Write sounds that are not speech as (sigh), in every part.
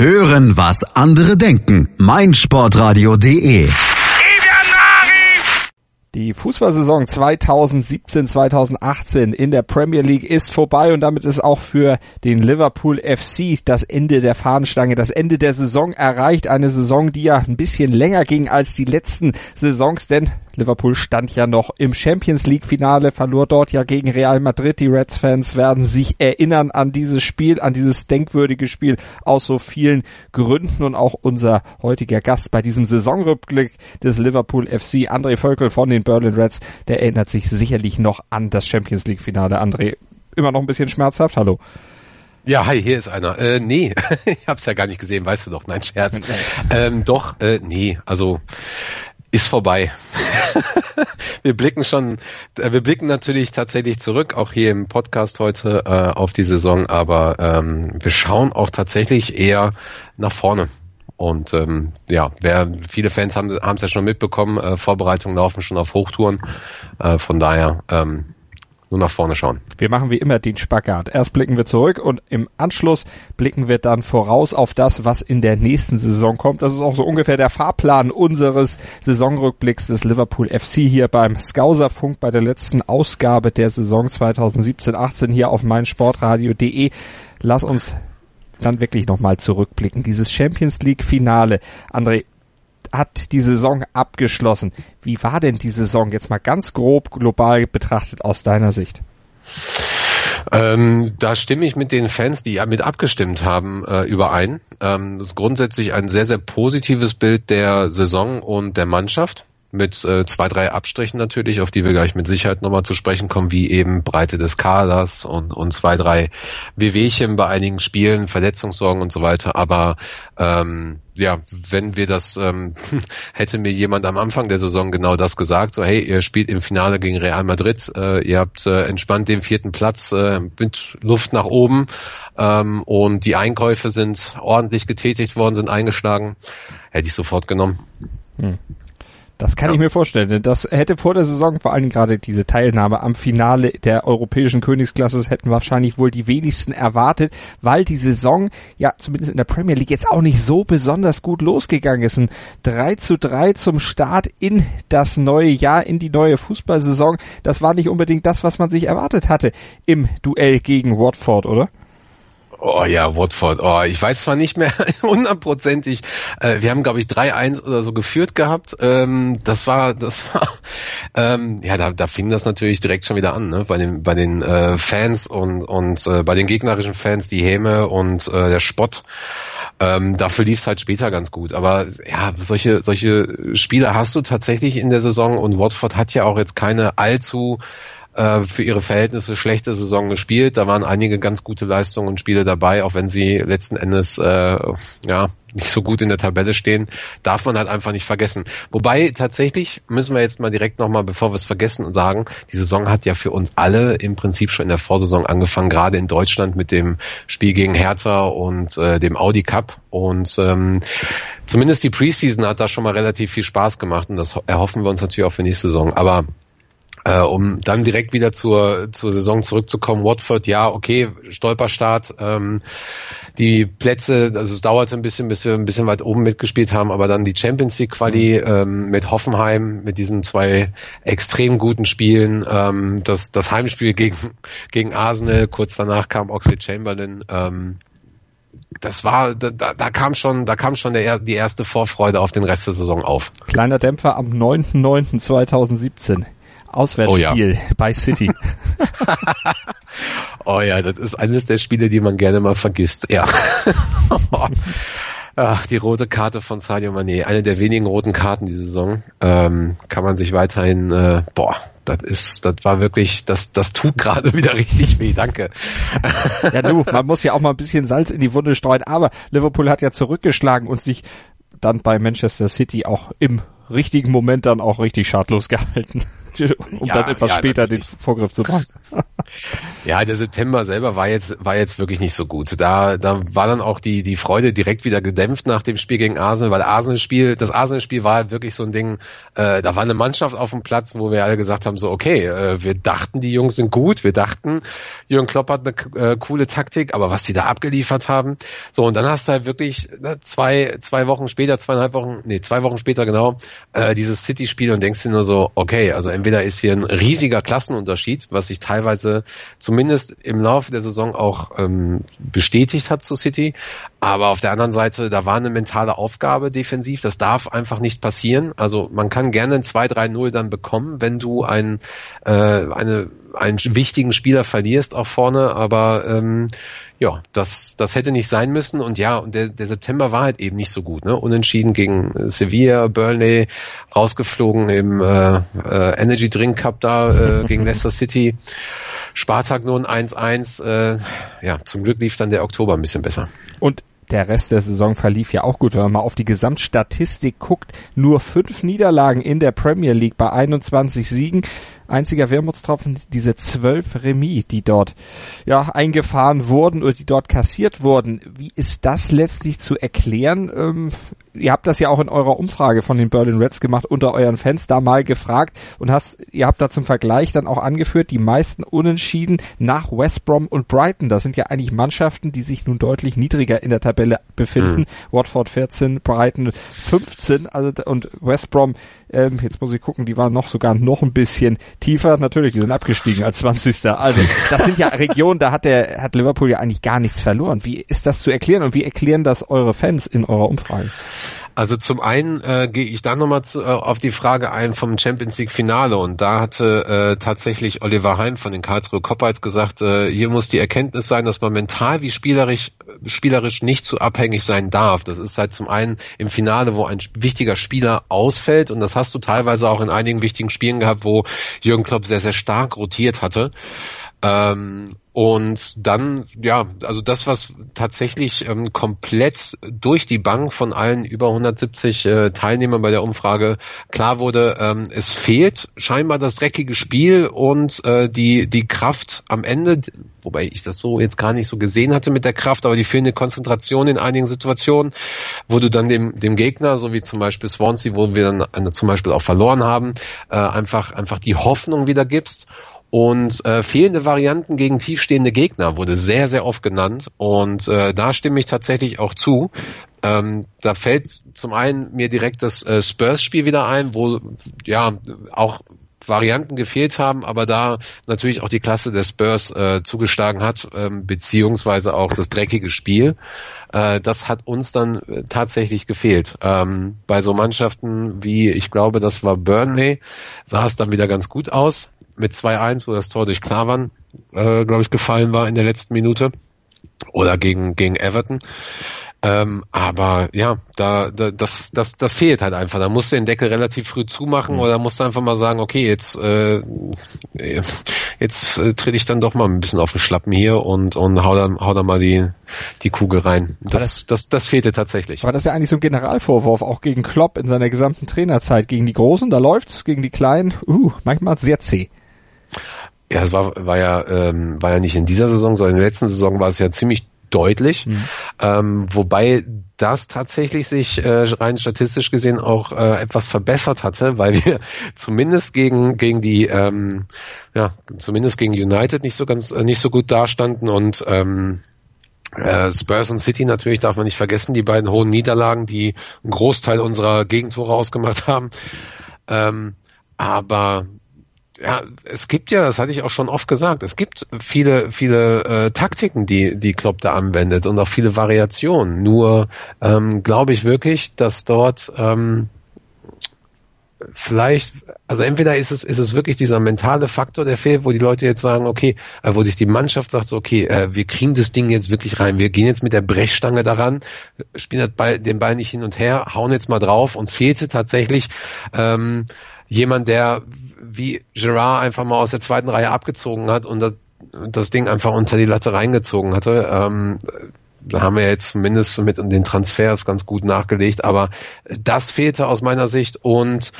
Hören, was andere denken. meinsportradio.de die Fußballsaison 2017-2018 in der Premier League ist vorbei und damit ist auch für den Liverpool FC das Ende der Fahnenstange, das Ende der Saison erreicht. Eine Saison, die ja ein bisschen länger ging als die letzten Saisons, denn Liverpool stand ja noch im Champions League Finale, verlor dort ja gegen Real Madrid. Die Reds-Fans werden sich erinnern an dieses Spiel, an dieses denkwürdige Spiel aus so vielen Gründen und auch unser heutiger Gast bei diesem Saisonrückblick des Liverpool FC, André Völkel von den Berlin Reds, der erinnert sich sicherlich noch an das Champions League Finale. André, immer noch ein bisschen schmerzhaft? Hallo. Ja, hi, hier ist einer. Äh, nee, (laughs) ich hab's ja gar nicht gesehen, weißt du doch, nein, Scherz. (laughs) ähm, doch, äh, nee, also ist vorbei. (laughs) wir blicken schon, äh, wir blicken natürlich tatsächlich zurück, auch hier im Podcast heute äh, auf die Saison, aber ähm, wir schauen auch tatsächlich eher nach vorne. Und ähm, ja, wer, viele Fans haben es ja schon mitbekommen, äh, Vorbereitungen laufen schon auf Hochtouren. Äh, von daher ähm, nur nach vorne schauen. Wir machen wie immer den Spagat. Erst blicken wir zurück und im Anschluss blicken wir dann voraus auf das, was in der nächsten Saison kommt. Das ist auch so ungefähr der Fahrplan unseres Saisonrückblicks des Liverpool FC hier beim Skauserfunk bei der letzten Ausgabe der Saison 2017-18 hier auf meinsportradio.de. Lass uns dann wirklich nochmal zurückblicken. Dieses Champions League Finale. André, hat die Saison abgeschlossen. Wie war denn die Saison jetzt mal ganz grob global betrachtet aus deiner Sicht? Ähm, da stimme ich mit den Fans, die mit abgestimmt haben, äh, überein. Ähm, das ist grundsätzlich ein sehr, sehr positives Bild der Saison und der Mannschaft mit äh, zwei, drei Abstrichen natürlich, auf die wir gleich mit Sicherheit nochmal zu sprechen kommen, wie eben Breite des Kaders und, und zwei, drei Wehwehchen bei einigen Spielen, Verletzungssorgen und so weiter. Aber ähm, ja, wenn wir das, ähm, (laughs) hätte mir jemand am Anfang der Saison genau das gesagt, so hey, ihr spielt im Finale gegen Real Madrid, äh, ihr habt äh, entspannt den vierten Platz äh, mit Luft nach oben ähm, und die Einkäufe sind ordentlich getätigt worden, sind eingeschlagen, hätte ich sofort genommen. Hm. Das kann ja. ich mir vorstellen. Denn das hätte vor der Saison vor allem gerade diese Teilnahme am Finale der europäischen Königsklasse hätten wahrscheinlich wohl die wenigsten erwartet, weil die Saison ja zumindest in der Premier League jetzt auch nicht so besonders gut losgegangen ist. Ein 3 zu 3 zum Start in das neue Jahr, in die neue Fußballsaison. Das war nicht unbedingt das, was man sich erwartet hatte im Duell gegen Watford, oder? Oh ja, Watford. Oh, ich weiß zwar nicht mehr (laughs) hundertprozentig. Äh, wir haben, glaube ich, 3-1 oder so geführt gehabt. Ähm, das war, das war, ähm, ja, da, da fing das natürlich direkt schon wieder an, ne? Bei den, bei den äh, Fans und und äh, bei den gegnerischen Fans die Häme und äh, der Spott. Ähm, dafür lief es halt später ganz gut. Aber ja, solche, solche Spiele hast du tatsächlich in der Saison und Watford hat ja auch jetzt keine allzu äh, für ihre Verhältnisse schlechte Saison gespielt. Da waren einige ganz gute Leistungen und Spiele dabei, auch wenn sie letzten Endes äh, ja nicht so gut in der Tabelle stehen, darf man halt einfach nicht vergessen. Wobei tatsächlich müssen wir jetzt mal direkt nochmal, bevor wir es vergessen und sagen, die Saison hat ja für uns alle im Prinzip schon in der Vorsaison angefangen, gerade in Deutschland mit dem Spiel gegen Hertha und äh, dem Audi Cup. Und ähm, zumindest die Preseason hat da schon mal relativ viel Spaß gemacht und das erhoffen wir uns natürlich auch für nächste Saison. Aber äh, um dann direkt wieder zur, zur Saison zurückzukommen, Watford, ja, okay, Stolperstart. Ähm, die Plätze, also es dauerte ein bisschen, bis wir ein bisschen weit oben mitgespielt haben, aber dann die Champions League Quali ähm, mit Hoffenheim, mit diesen zwei extrem guten Spielen, ähm, das, das Heimspiel gegen, gegen Arsenal, kurz danach kam Oxley Chamberlain, ähm, das war, da, da kam schon, da kam schon der, die erste Vorfreude auf den Rest der Saison auf. Kleiner Dämpfer am 9.9.2017. Auswärtsspiel oh ja. bei City. (laughs) oh ja, das ist eines der Spiele, die man gerne mal vergisst. Ja. (laughs) Ach, die rote Karte von Sadio Mané, eine der wenigen roten Karten die Saison, ähm, kann man sich weiterhin, äh, boah, das ist, das war wirklich, das, das tut gerade (laughs) wieder richtig weh, danke. Ja, du, man muss ja auch mal ein bisschen Salz in die Wunde streuen, aber Liverpool hat ja zurückgeschlagen und sich dann bei Manchester City auch im richtigen Moment dann auch richtig schadlos gehalten. Um ja, dann etwas ja, später natürlich. den Vorgriff zu machen. ja, der September selber war jetzt, war jetzt wirklich nicht so gut. Da, da war dann auch die, die Freude direkt wieder gedämpft nach dem Spiel gegen Arsenal, weil Arsenal-Spiel, das Arsenal-Spiel war wirklich so ein Ding, äh, da war eine Mannschaft auf dem Platz, wo wir alle gesagt haben, so, okay, äh, wir dachten, die Jungs sind gut, wir dachten, Jürgen Klopp hat eine äh, coole Taktik, aber was die da abgeliefert haben, so, und dann hast du halt wirklich ne, zwei, zwei Wochen später, zweieinhalb Wochen, nee, zwei Wochen später genau, äh, dieses City-Spiel und denkst dir nur so, okay, also entweder ist hier ein riesiger Klassenunterschied, was sich teilweise zumindest im Laufe der Saison auch ähm, bestätigt hat zu City, aber auf der anderen Seite, da war eine mentale Aufgabe defensiv, das darf einfach nicht passieren. Also man kann gerne ein 2-3-0 dann bekommen, wenn du ein, äh, eine, einen wichtigen Spieler verlierst auch vorne, aber ähm, ja, das, das hätte nicht sein müssen und ja, und der, der September war halt eben nicht so gut, ne? Unentschieden gegen Sevilla, Burnley, rausgeflogen im äh, äh, Energy Drink Cup da äh, (laughs) gegen Leicester City. Spartak nur ein 1-1. Äh, ja, zum Glück lief dann der Oktober ein bisschen besser. Und der Rest der Saison verlief ja auch gut. Wenn man mal auf die Gesamtstatistik guckt, nur fünf Niederlagen in der Premier League bei 21 Siegen einziger Wermutstropfen diese zwölf Remis, die dort ja eingefahren wurden oder die dort kassiert wurden. Wie ist das letztlich zu erklären? Ähm, ihr habt das ja auch in eurer Umfrage von den Berlin Reds gemacht, unter euren Fans da mal gefragt und hast, ihr habt da zum Vergleich dann auch angeführt, die meisten Unentschieden nach West Brom und Brighton. Das sind ja eigentlich Mannschaften, die sich nun deutlich niedriger in der Tabelle befinden. Mhm. Watford 14, Brighton 15, also und West Brom, ähm, jetzt muss ich gucken, die waren noch sogar noch ein bisschen tiefer, natürlich, die sind abgestiegen als 20. Also das sind ja (laughs) Regionen, da hat der hat Liverpool ja eigentlich gar nichts verloren. Wie ist das zu erklären und wie erklären das eure Fans in eurer Umfrage? Also zum einen äh, gehe ich dann nochmal äh, auf die Frage ein vom Champions League Finale und da hatte äh, tatsächlich Oliver Hein von den Karlsruhe Coppites gesagt, äh, hier muss die Erkenntnis sein, dass man mental wie spielerisch spielerisch nicht zu abhängig sein darf. Das ist halt zum einen im Finale, wo ein wichtiger Spieler ausfällt und das hast du teilweise auch in einigen wichtigen Spielen gehabt, wo Jürgen Klopp sehr sehr stark rotiert hatte. Ähm, und dann, ja, also das, was tatsächlich ähm, komplett durch die Bank von allen über 170 äh, Teilnehmern bei der Umfrage klar wurde, ähm, es fehlt scheinbar das dreckige Spiel und äh, die, die Kraft am Ende, wobei ich das so jetzt gar nicht so gesehen hatte mit der Kraft, aber die fehlende Konzentration in einigen Situationen, wo du dann dem, dem Gegner, so wie zum Beispiel Swansea, wo wir dann äh, zum Beispiel auch verloren haben, äh, einfach, einfach die Hoffnung wieder gibst und äh, fehlende Varianten gegen tiefstehende Gegner wurde sehr, sehr oft genannt. Und äh, da stimme ich tatsächlich auch zu. Ähm, da fällt zum einen mir direkt das äh, Spurs-Spiel wieder ein, wo ja auch Varianten gefehlt haben, aber da natürlich auch die Klasse der Spurs äh, zugeschlagen hat, ähm, beziehungsweise auch das dreckige Spiel. Äh, das hat uns dann äh, tatsächlich gefehlt. Ähm, bei so Mannschaften wie, ich glaube, das war Burnley, sah es dann wieder ganz gut aus mit 2-1, wo das Tor durch Klavan, äh, glaube ich, gefallen war in der letzten Minute. Oder gegen, gegen Everton. Ähm, aber ja, da, da das, das, das fehlt halt einfach. Da musst du den Deckel relativ früh zumachen mhm. oder musst du einfach mal sagen, okay, jetzt, äh, jetzt äh, trete ich dann doch mal ein bisschen auf den Schlappen hier und, und hau da, hau da mal die, die Kugel rein. Das, das, das, das fehlte tatsächlich. Aber das ist ja eigentlich so ein Generalvorwurf, auch gegen Klopp in seiner gesamten Trainerzeit. Gegen die Großen, da läuft's, gegen die Kleinen, uh, manchmal sehr zäh. Ja, es war, war ja, ähm, war ja nicht in dieser Saison, sondern in der letzten Saison war es ja ziemlich deutlich, mhm. ähm, wobei das tatsächlich sich äh, rein statistisch gesehen auch äh, etwas verbessert hatte, weil wir (laughs) zumindest gegen gegen die ähm, ja zumindest gegen United nicht so ganz äh, nicht so gut dastanden und ähm, äh, Spurs und City natürlich darf man nicht vergessen, die beiden hohen Niederlagen, die einen Großteil unserer Gegentore ausgemacht haben. Ähm, aber ja, es gibt ja, das hatte ich auch schon oft gesagt, es gibt viele, viele äh, Taktiken, die die Klopp da anwendet und auch viele Variationen. Nur ähm, glaube ich wirklich, dass dort ähm, vielleicht, also entweder ist es, ist es wirklich dieser mentale Faktor, der fehlt, wo die Leute jetzt sagen, okay, äh, wo sich die Mannschaft sagt, so, okay, äh, wir kriegen das Ding jetzt wirklich rein, wir gehen jetzt mit der Brechstange daran, spielen Ball, den Ball nicht hin und her, hauen jetzt mal drauf. Uns fehlte tatsächlich ähm, jemand, der wie Gerard einfach mal aus der zweiten Reihe abgezogen hat und das, das Ding einfach unter die Latte reingezogen hatte. Ähm, da haben wir jetzt zumindest mit den Transfers ganz gut nachgelegt, aber das fehlte aus meiner Sicht und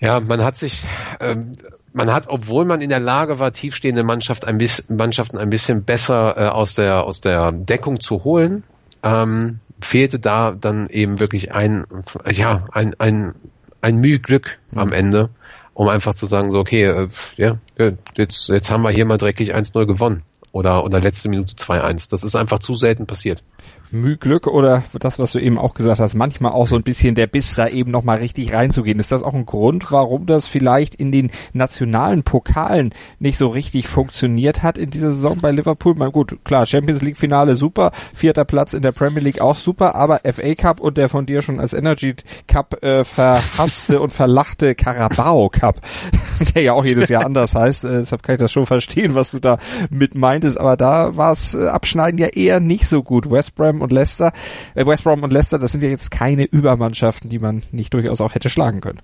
Ja, man hat sich, ähm, man hat, obwohl man in der Lage war, tiefstehende Mannschaft ein bisschen, Mannschaften ein bisschen besser äh, aus der aus der Deckung zu holen, ähm, fehlte da dann eben wirklich ein, ja, ein ein ein Mühe Glück mhm. am Ende, um einfach zu sagen so okay, äh, ja, jetzt jetzt haben wir hier mal dreckig 1-0 gewonnen oder oder letzte Minute 2-1. Das ist einfach zu selten passiert. Mühglück oder das, was du eben auch gesagt hast, manchmal auch so ein bisschen der Biss, da eben nochmal richtig reinzugehen. Ist das auch ein Grund, warum das vielleicht in den nationalen Pokalen nicht so richtig funktioniert hat in dieser Saison bei Liverpool? Man, gut, klar, Champions League Finale super, vierter Platz in der Premier League auch super, aber FA Cup und der von dir schon als Energy Cup äh, verhasste und verlachte Carabao Cup, (laughs) der ja auch jedes Jahr anders heißt, äh, deshalb kann ich das schon verstehen, was du da mit meintest, aber da war es äh, Abschneiden ja eher nicht so gut. West Brom und Leicester, äh, West Brom und Leicester, das sind ja jetzt keine Übermannschaften, die man nicht durchaus auch hätte schlagen können.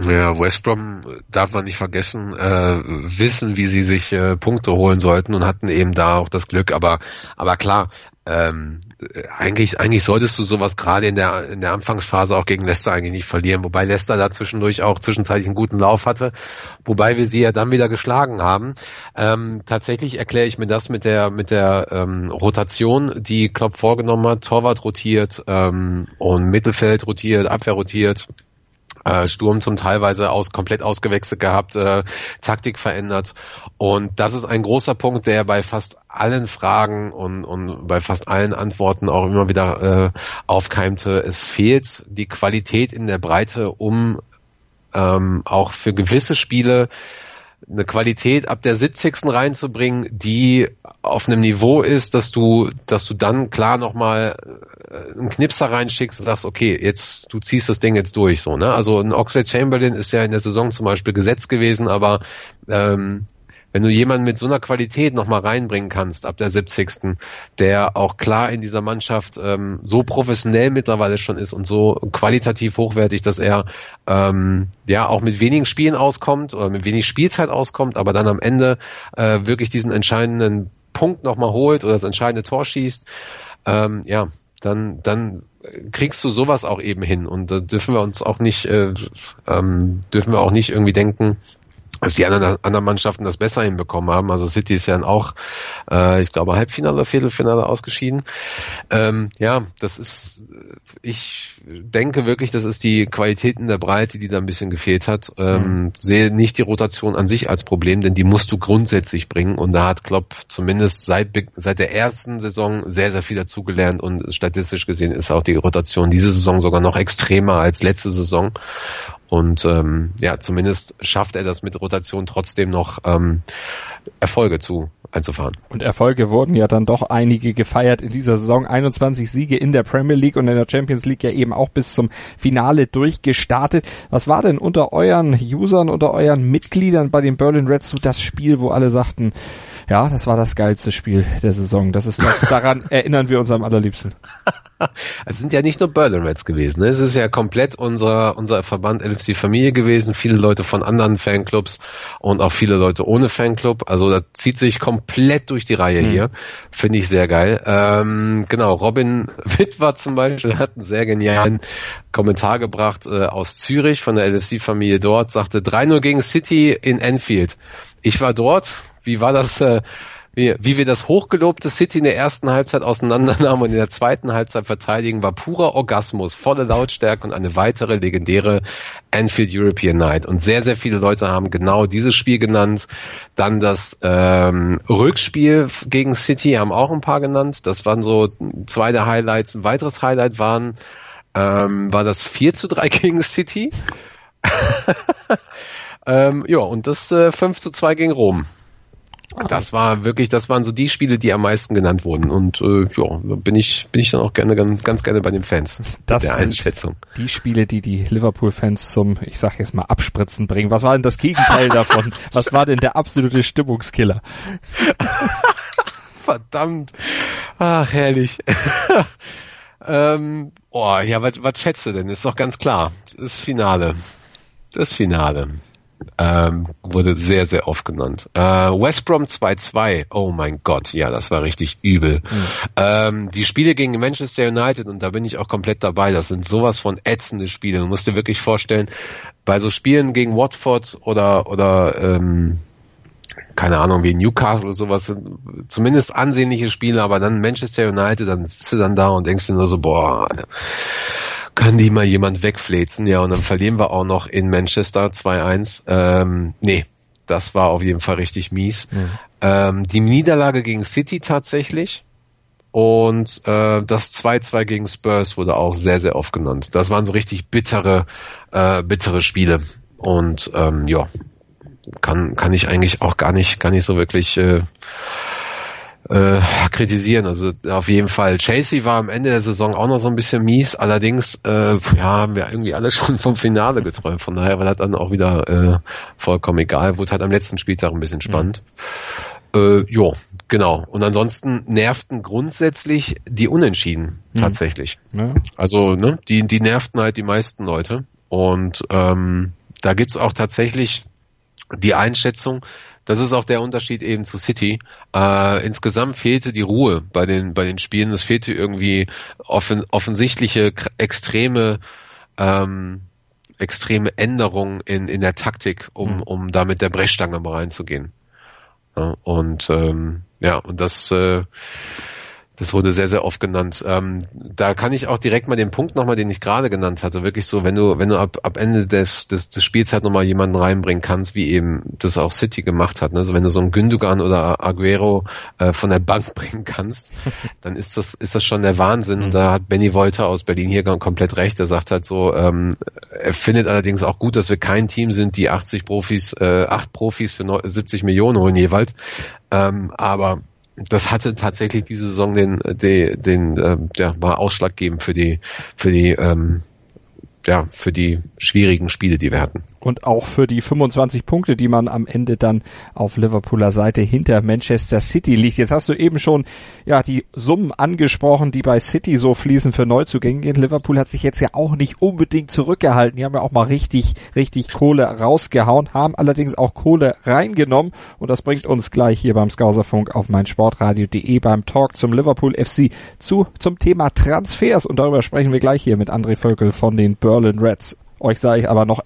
Ja, West Brom darf man nicht vergessen, äh, wissen, wie sie sich äh, Punkte holen sollten und hatten eben da auch das Glück. Aber, aber klar, ähm, eigentlich, eigentlich solltest du sowas gerade in der, in der Anfangsphase auch gegen Leicester eigentlich nicht verlieren, wobei Leicester da zwischendurch auch zwischenzeitlich einen guten Lauf hatte, wobei wir sie ja dann wieder geschlagen haben. Ähm, tatsächlich erkläre ich mir das mit der, mit der ähm, Rotation, die Klopp vorgenommen hat, Torwart rotiert ähm, und Mittelfeld rotiert, Abwehr rotiert, äh, Sturm zum teilweise aus, komplett ausgewechselt gehabt, äh, Taktik verändert. Und das ist ein großer Punkt, der bei fast allen Fragen und, und bei fast allen Antworten auch immer wieder äh, aufkeimte. Es fehlt die Qualität in der Breite, um ähm, auch für gewisse Spiele eine Qualität ab der 70. reinzubringen, die auf einem Niveau ist, dass du, dass du dann klar nochmal äh, einen Knipser reinschickst und sagst, okay, jetzt, du ziehst das Ding jetzt durch, so, ne? Also ein Oxlade Chamberlain ist ja in der Saison zum Beispiel gesetzt gewesen, aber ähm, wenn du jemanden mit so einer Qualität nochmal reinbringen kannst ab der 70. der auch klar in dieser Mannschaft ähm, so professionell mittlerweile schon ist und so qualitativ hochwertig, dass er ähm, ja auch mit wenigen Spielen auskommt oder mit wenig Spielzeit auskommt, aber dann am Ende äh, wirklich diesen entscheidenden Punkt nochmal holt oder das entscheidende Tor schießt, ähm, ja, dann, dann kriegst du sowas auch eben hin und da dürfen wir uns auch nicht, äh, ähm, dürfen wir auch nicht irgendwie denken, dass die anderen, anderen Mannschaften das besser hinbekommen haben. Also City ist ja auch, äh, ich glaube, Halbfinale Viertelfinale ausgeschieden. Ähm, ja, das ist, ich denke wirklich, das ist die Qualität in der Breite, die da ein bisschen gefehlt hat. Ähm, mhm. Sehe nicht die Rotation an sich als Problem, denn die musst du grundsätzlich bringen. Und da hat Klopp zumindest seit, seit der ersten Saison sehr, sehr viel dazugelernt und statistisch gesehen ist auch die Rotation diese Saison sogar noch extremer als letzte Saison. Und ähm, ja, zumindest schafft er das mit Rotation trotzdem noch ähm, Erfolge zu einzufahren. Und Erfolge wurden ja dann doch einige gefeiert in dieser Saison. 21 Siege in der Premier League und in der Champions League ja eben auch bis zum Finale durchgestartet. Was war denn unter euren Usern, unter euren Mitgliedern bei den Berlin Reds so das Spiel, wo alle sagten, ja, das war das geilste Spiel der Saison. Das ist das, daran (laughs) erinnern wir uns am allerliebsten. (laughs) Es sind ja nicht nur Berlin Reds gewesen. Ne? Es ist ja komplett unser, unser Verband LFC Familie gewesen. Viele Leute von anderen Fanclubs und auch viele Leute ohne Fanclub. Also da zieht sich komplett durch die Reihe mhm. hier. Finde ich sehr geil. Ähm, genau, Robin (laughs) Witwer zum Beispiel hat einen sehr genialen Kommentar gebracht äh, aus Zürich von der LFC Familie dort. Sagte 3-0 gegen City in Enfield. Ich war dort. Wie war das? Äh, wie, wie wir das hochgelobte City in der ersten Halbzeit auseinandernahmen und in der zweiten Halbzeit verteidigen, war purer Orgasmus, volle Lautstärke und eine weitere legendäre Anfield European Night. Und sehr, sehr viele Leute haben genau dieses Spiel genannt. Dann das ähm, Rückspiel gegen City haben auch ein paar genannt. Das waren so zwei der Highlights. Ein weiteres Highlight waren, ähm, war das 4 zu 3 (laughs) gegen City. (laughs) ähm, ja, und das äh, 5 zu 2 gegen Rom. (laughs) Das war wirklich, das waren so die Spiele, die am meisten genannt wurden. Und äh, ja, bin ich, bin ich dann auch gerne ganz, ganz gerne bei den Fans. Das der Einschätzung. Die Spiele, die die Liverpool-Fans zum, ich sag jetzt mal, Abspritzen bringen. Was war denn das Gegenteil davon? (laughs) Was war denn der absolute Stimmungskiller? (laughs) Verdammt. Ach, herrlich. ähm, oh, ja, was, was schätzt du denn? Ist doch ganz klar. Das Finale. Das Finale. Ähm, wurde sehr, sehr oft genannt. Äh, West Brom 2-2, oh mein Gott, ja, das war richtig übel. Mhm. Ähm, die Spiele gegen Manchester United, und da bin ich auch komplett dabei, das sind sowas von ätzende Spiele. Du musst dir wirklich vorstellen, bei so Spielen gegen Watford oder, oder ähm, keine Ahnung, wie Newcastle oder sowas, zumindest ansehnliche Spiele, aber dann Manchester United, dann sitzt du dann da und denkst dir nur so, boah, kann die mal jemand wegfläzen, ja, und dann verlieren wir auch noch in Manchester 2-1. Ähm, nee, das war auf jeden Fall richtig mies. Mhm. Ähm, die Niederlage gegen City tatsächlich und äh, das 2-2 gegen Spurs wurde auch sehr, sehr oft genannt. Das waren so richtig bittere, äh, bittere Spiele. Und ähm, ja, kann, kann ich eigentlich auch gar nicht, gar nicht so wirklich äh, äh, kritisieren. Also auf jeden Fall. Chasey war am Ende der Saison auch noch so ein bisschen mies. Allerdings äh, ja, haben wir irgendwie alle (laughs) schon vom Finale geträumt. Von daher war das dann auch wieder äh, vollkommen egal. Wurde halt am letzten Spieltag ein bisschen spannend. Mhm. Äh, jo, genau. Und ansonsten nervten grundsätzlich die Unentschieden mhm. tatsächlich. Ja. Also ne, die, die nervten halt die meisten Leute. Und ähm, da gibt's auch tatsächlich die Einschätzung, das ist auch der Unterschied eben zu City. Äh, insgesamt fehlte die Ruhe bei den bei den Spielen. Es fehlte irgendwie offen, offensichtliche extreme ähm, extreme Änderungen in in der Taktik, um mhm. um da mit der Brechstange mal reinzugehen. Ja, und ähm, ja und das äh, das wurde sehr, sehr oft genannt. Ähm, da kann ich auch direkt mal den Punkt nochmal, den ich gerade genannt hatte, wirklich so, wenn du, wenn du ab, ab Ende des, des, des Spiels halt nochmal jemanden reinbringen kannst, wie eben das auch City gemacht hat, ne? also wenn du so einen Gündogan oder Aguero äh, von der Bank (laughs) bringen kannst, dann ist das, ist das schon der Wahnsinn. Und da hat Benny Wolter aus Berlin hier komplett recht. Er sagt halt so, ähm, er findet allerdings auch gut, dass wir kein Team sind, die 80 Profis, äh, 8 Profis für 70 Millionen holen jeweils. Ähm, aber das hatte tatsächlich diese Saison den, den, den äh, ja, war ausschlaggebend für die, für die ähm, ja, für die schwierigen Spiele, die wir hatten. Und auch für die 25 Punkte, die man am Ende dann auf Liverpooler Seite hinter Manchester City liegt. Jetzt hast du eben schon ja die Summen angesprochen, die bei City so fließen für Neuzugänge. Liverpool hat sich jetzt ja auch nicht unbedingt zurückgehalten. Die haben ja auch mal richtig, richtig Kohle rausgehauen, haben allerdings auch Kohle reingenommen. Und das bringt uns gleich hier beim Skauserfunk auf meinsportradio.de beim Talk zum Liverpool FC zu, zum Thema Transfers. Und darüber sprechen wir gleich hier mit André Völkel von den Berlin Reds. Euch sage ich aber noch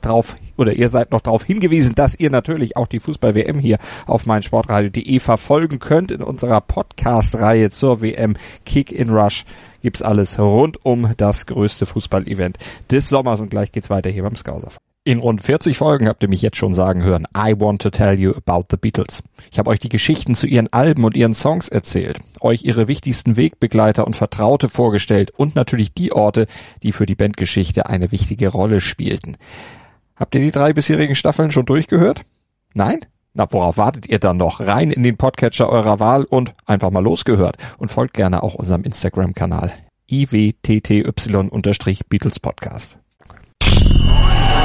drauf oder ihr seid noch darauf hingewiesen, dass ihr natürlich auch die Fußball WM hier auf meinsportradio.de verfolgen könnt in unserer Podcast Reihe zur WM Kick in Rush gibt's alles rund um das größte Fußball-Event des Sommers und gleich geht's weiter hier beim Scouser. In rund 40 Folgen habt ihr mich jetzt schon sagen hören, I want to tell you about the Beatles. Ich habe euch die Geschichten zu ihren Alben und ihren Songs erzählt, euch ihre wichtigsten Wegbegleiter und Vertraute vorgestellt und natürlich die Orte, die für die Bandgeschichte eine wichtige Rolle spielten. Habt ihr die drei bisherigen Staffeln schon durchgehört? Nein? Na, worauf wartet ihr dann noch? Rein in den Podcatcher eurer Wahl und einfach mal losgehört. Und folgt gerne auch unserem Instagram-Kanal iwtty-Beatles Podcast.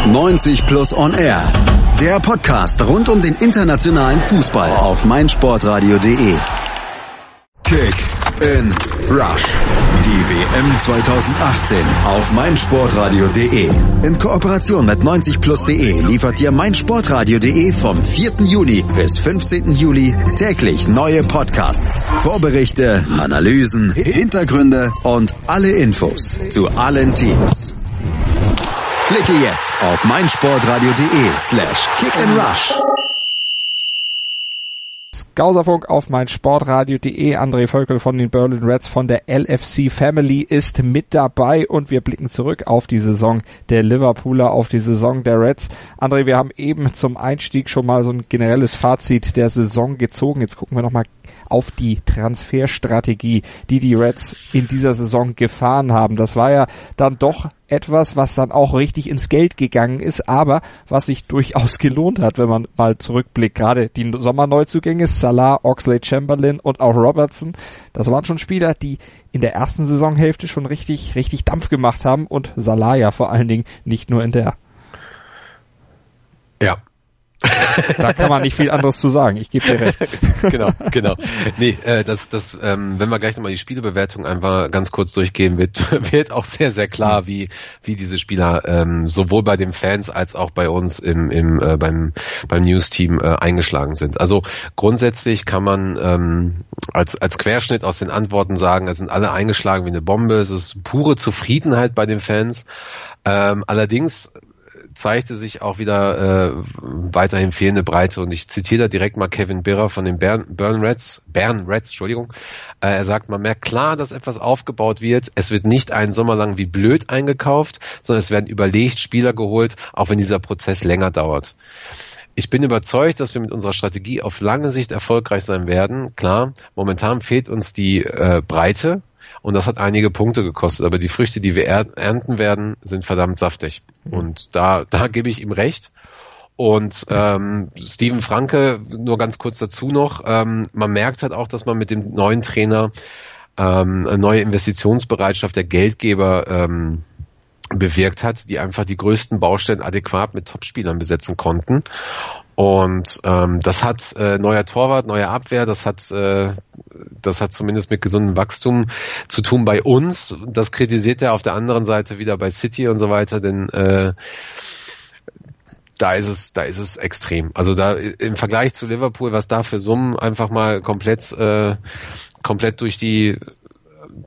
90 Plus On Air. Der Podcast rund um den internationalen Fußball auf meinsportradio.de. Kick in Rush. Die WM 2018 auf meinsportradio.de. In Kooperation mit 90plus.de liefert dir meinsportradio.de vom 4. Juni bis 15. Juli täglich neue Podcasts, Vorberichte, Analysen, Hintergründe und alle Infos zu allen Teams. Klicke jetzt auf meinsportradio.de slash kick and rush. Gauserfunk auf meinsportradio.de. André Völkel von den Berlin Reds von der LFC Family ist mit dabei und wir blicken zurück auf die Saison der Liverpooler, auf die Saison der Reds. André, wir haben eben zum Einstieg schon mal so ein generelles Fazit der Saison gezogen. Jetzt gucken wir nochmal auf die Transferstrategie, die die Reds in dieser Saison gefahren haben. Das war ja dann doch etwas, was dann auch richtig ins Geld gegangen ist, aber was sich durchaus (laughs) gelohnt hat, wenn man mal zurückblickt. Gerade die Sommerneuzugänge, Salah, Oxley Chamberlain und auch Robertson, das waren schon Spieler, die in der ersten Saisonhälfte schon richtig, richtig Dampf gemacht haben und Salah ja vor allen Dingen nicht nur in der. Ja, da kann man nicht viel anderes zu sagen. Ich gebe dir recht. (laughs) genau, genau. Nee, äh, das, das, ähm, wenn wir gleich nochmal die Spielebewertung einfach ganz kurz durchgehen, wird, (laughs) wird auch sehr, sehr klar, wie, wie diese Spieler ähm, sowohl bei den Fans als auch bei uns im, im äh, beim, beim News-Team äh, eingeschlagen sind. Also grundsätzlich kann man ähm, als, als Querschnitt aus den Antworten sagen, es sind alle eingeschlagen wie eine Bombe, es ist pure Zufriedenheit bei den Fans. Ähm, allerdings zeigte sich auch wieder äh, weiterhin fehlende Breite. Und ich zitiere da direkt mal Kevin Birrer von den Bern, Bern Reds, Bern Reds, Entschuldigung. Äh, er sagt, man merkt klar, dass etwas aufgebaut wird. Es wird nicht einen Sommer lang wie blöd eingekauft, sondern es werden überlegt Spieler geholt, auch wenn dieser Prozess länger dauert. Ich bin überzeugt, dass wir mit unserer Strategie auf lange Sicht erfolgreich sein werden. Klar, momentan fehlt uns die äh, Breite, und das hat einige Punkte gekostet. Aber die Früchte, die wir ernten werden, sind verdammt saftig. Mhm. Und da, da gebe ich ihm recht. Und ähm, Steven Franke, nur ganz kurz dazu noch, ähm, man merkt halt auch, dass man mit dem neuen Trainer ähm, eine neue Investitionsbereitschaft der Geldgeber ähm, bewirkt hat, die einfach die größten Baustellen adäquat mit Topspielern besetzen konnten. Und ähm, das hat äh, neuer Torwart, neue Abwehr, das hat äh, das hat zumindest mit gesundem Wachstum zu tun bei uns. Das kritisiert er auf der anderen Seite wieder bei City und so weiter, denn äh, da ist es, da ist es extrem. Also da im Vergleich zu Liverpool, was da für Summen einfach mal komplett, äh, komplett durch die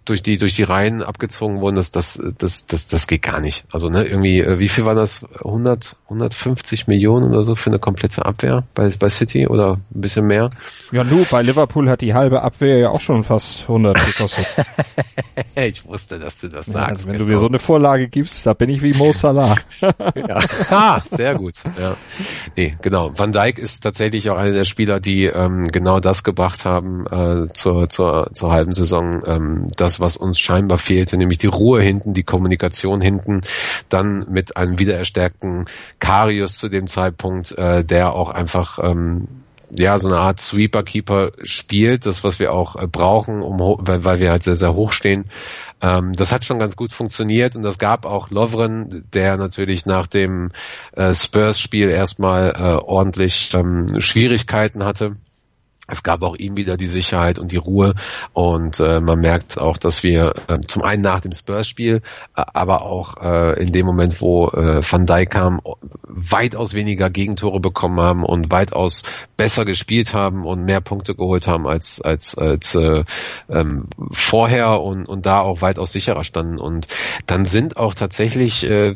durch die durch die Reihen abgezwungen wurden, das das das das das geht gar nicht. Also ne, irgendwie äh, wie viel war das 100 150 Millionen oder so für eine komplette Abwehr bei bei City oder ein bisschen mehr? Ja, nur bei Liverpool hat die halbe Abwehr ja auch schon fast 100 gekostet. (laughs) ich wusste, dass du das ja, sagst. Also wenn genau. du mir so eine Vorlage gibst, da bin ich wie Mo Salah. (laughs) ja. Ah, sehr gut. Ja. Nee, genau. Van Dijk ist tatsächlich auch einer der Spieler, die ähm, genau das gebracht haben äh, zur zur zur halben Saison. Ähm, das, was uns scheinbar fehlte, nämlich die Ruhe hinten, die Kommunikation hinten, dann mit einem wiedererstärkten Karius zu dem Zeitpunkt, äh, der auch einfach ähm, ja, so eine Art Sweeper-Keeper spielt, das, was wir auch äh, brauchen, um, weil, weil wir halt sehr, sehr hoch stehen. Ähm, das hat schon ganz gut funktioniert und das gab auch Lovren, der natürlich nach dem äh, Spurs-Spiel erstmal äh, ordentlich ähm, Schwierigkeiten hatte es gab auch ihm wieder die Sicherheit und die Ruhe. Und äh, man merkt auch, dass wir äh, zum einen nach dem Spurs-Spiel, äh, aber auch äh, in dem Moment, wo äh, Van Dijk kam, weitaus weniger Gegentore bekommen haben und weitaus besser gespielt haben und mehr Punkte geholt haben als als als äh, ähm, vorher und und da auch weitaus sicherer standen. Und dann sind auch tatsächlich äh,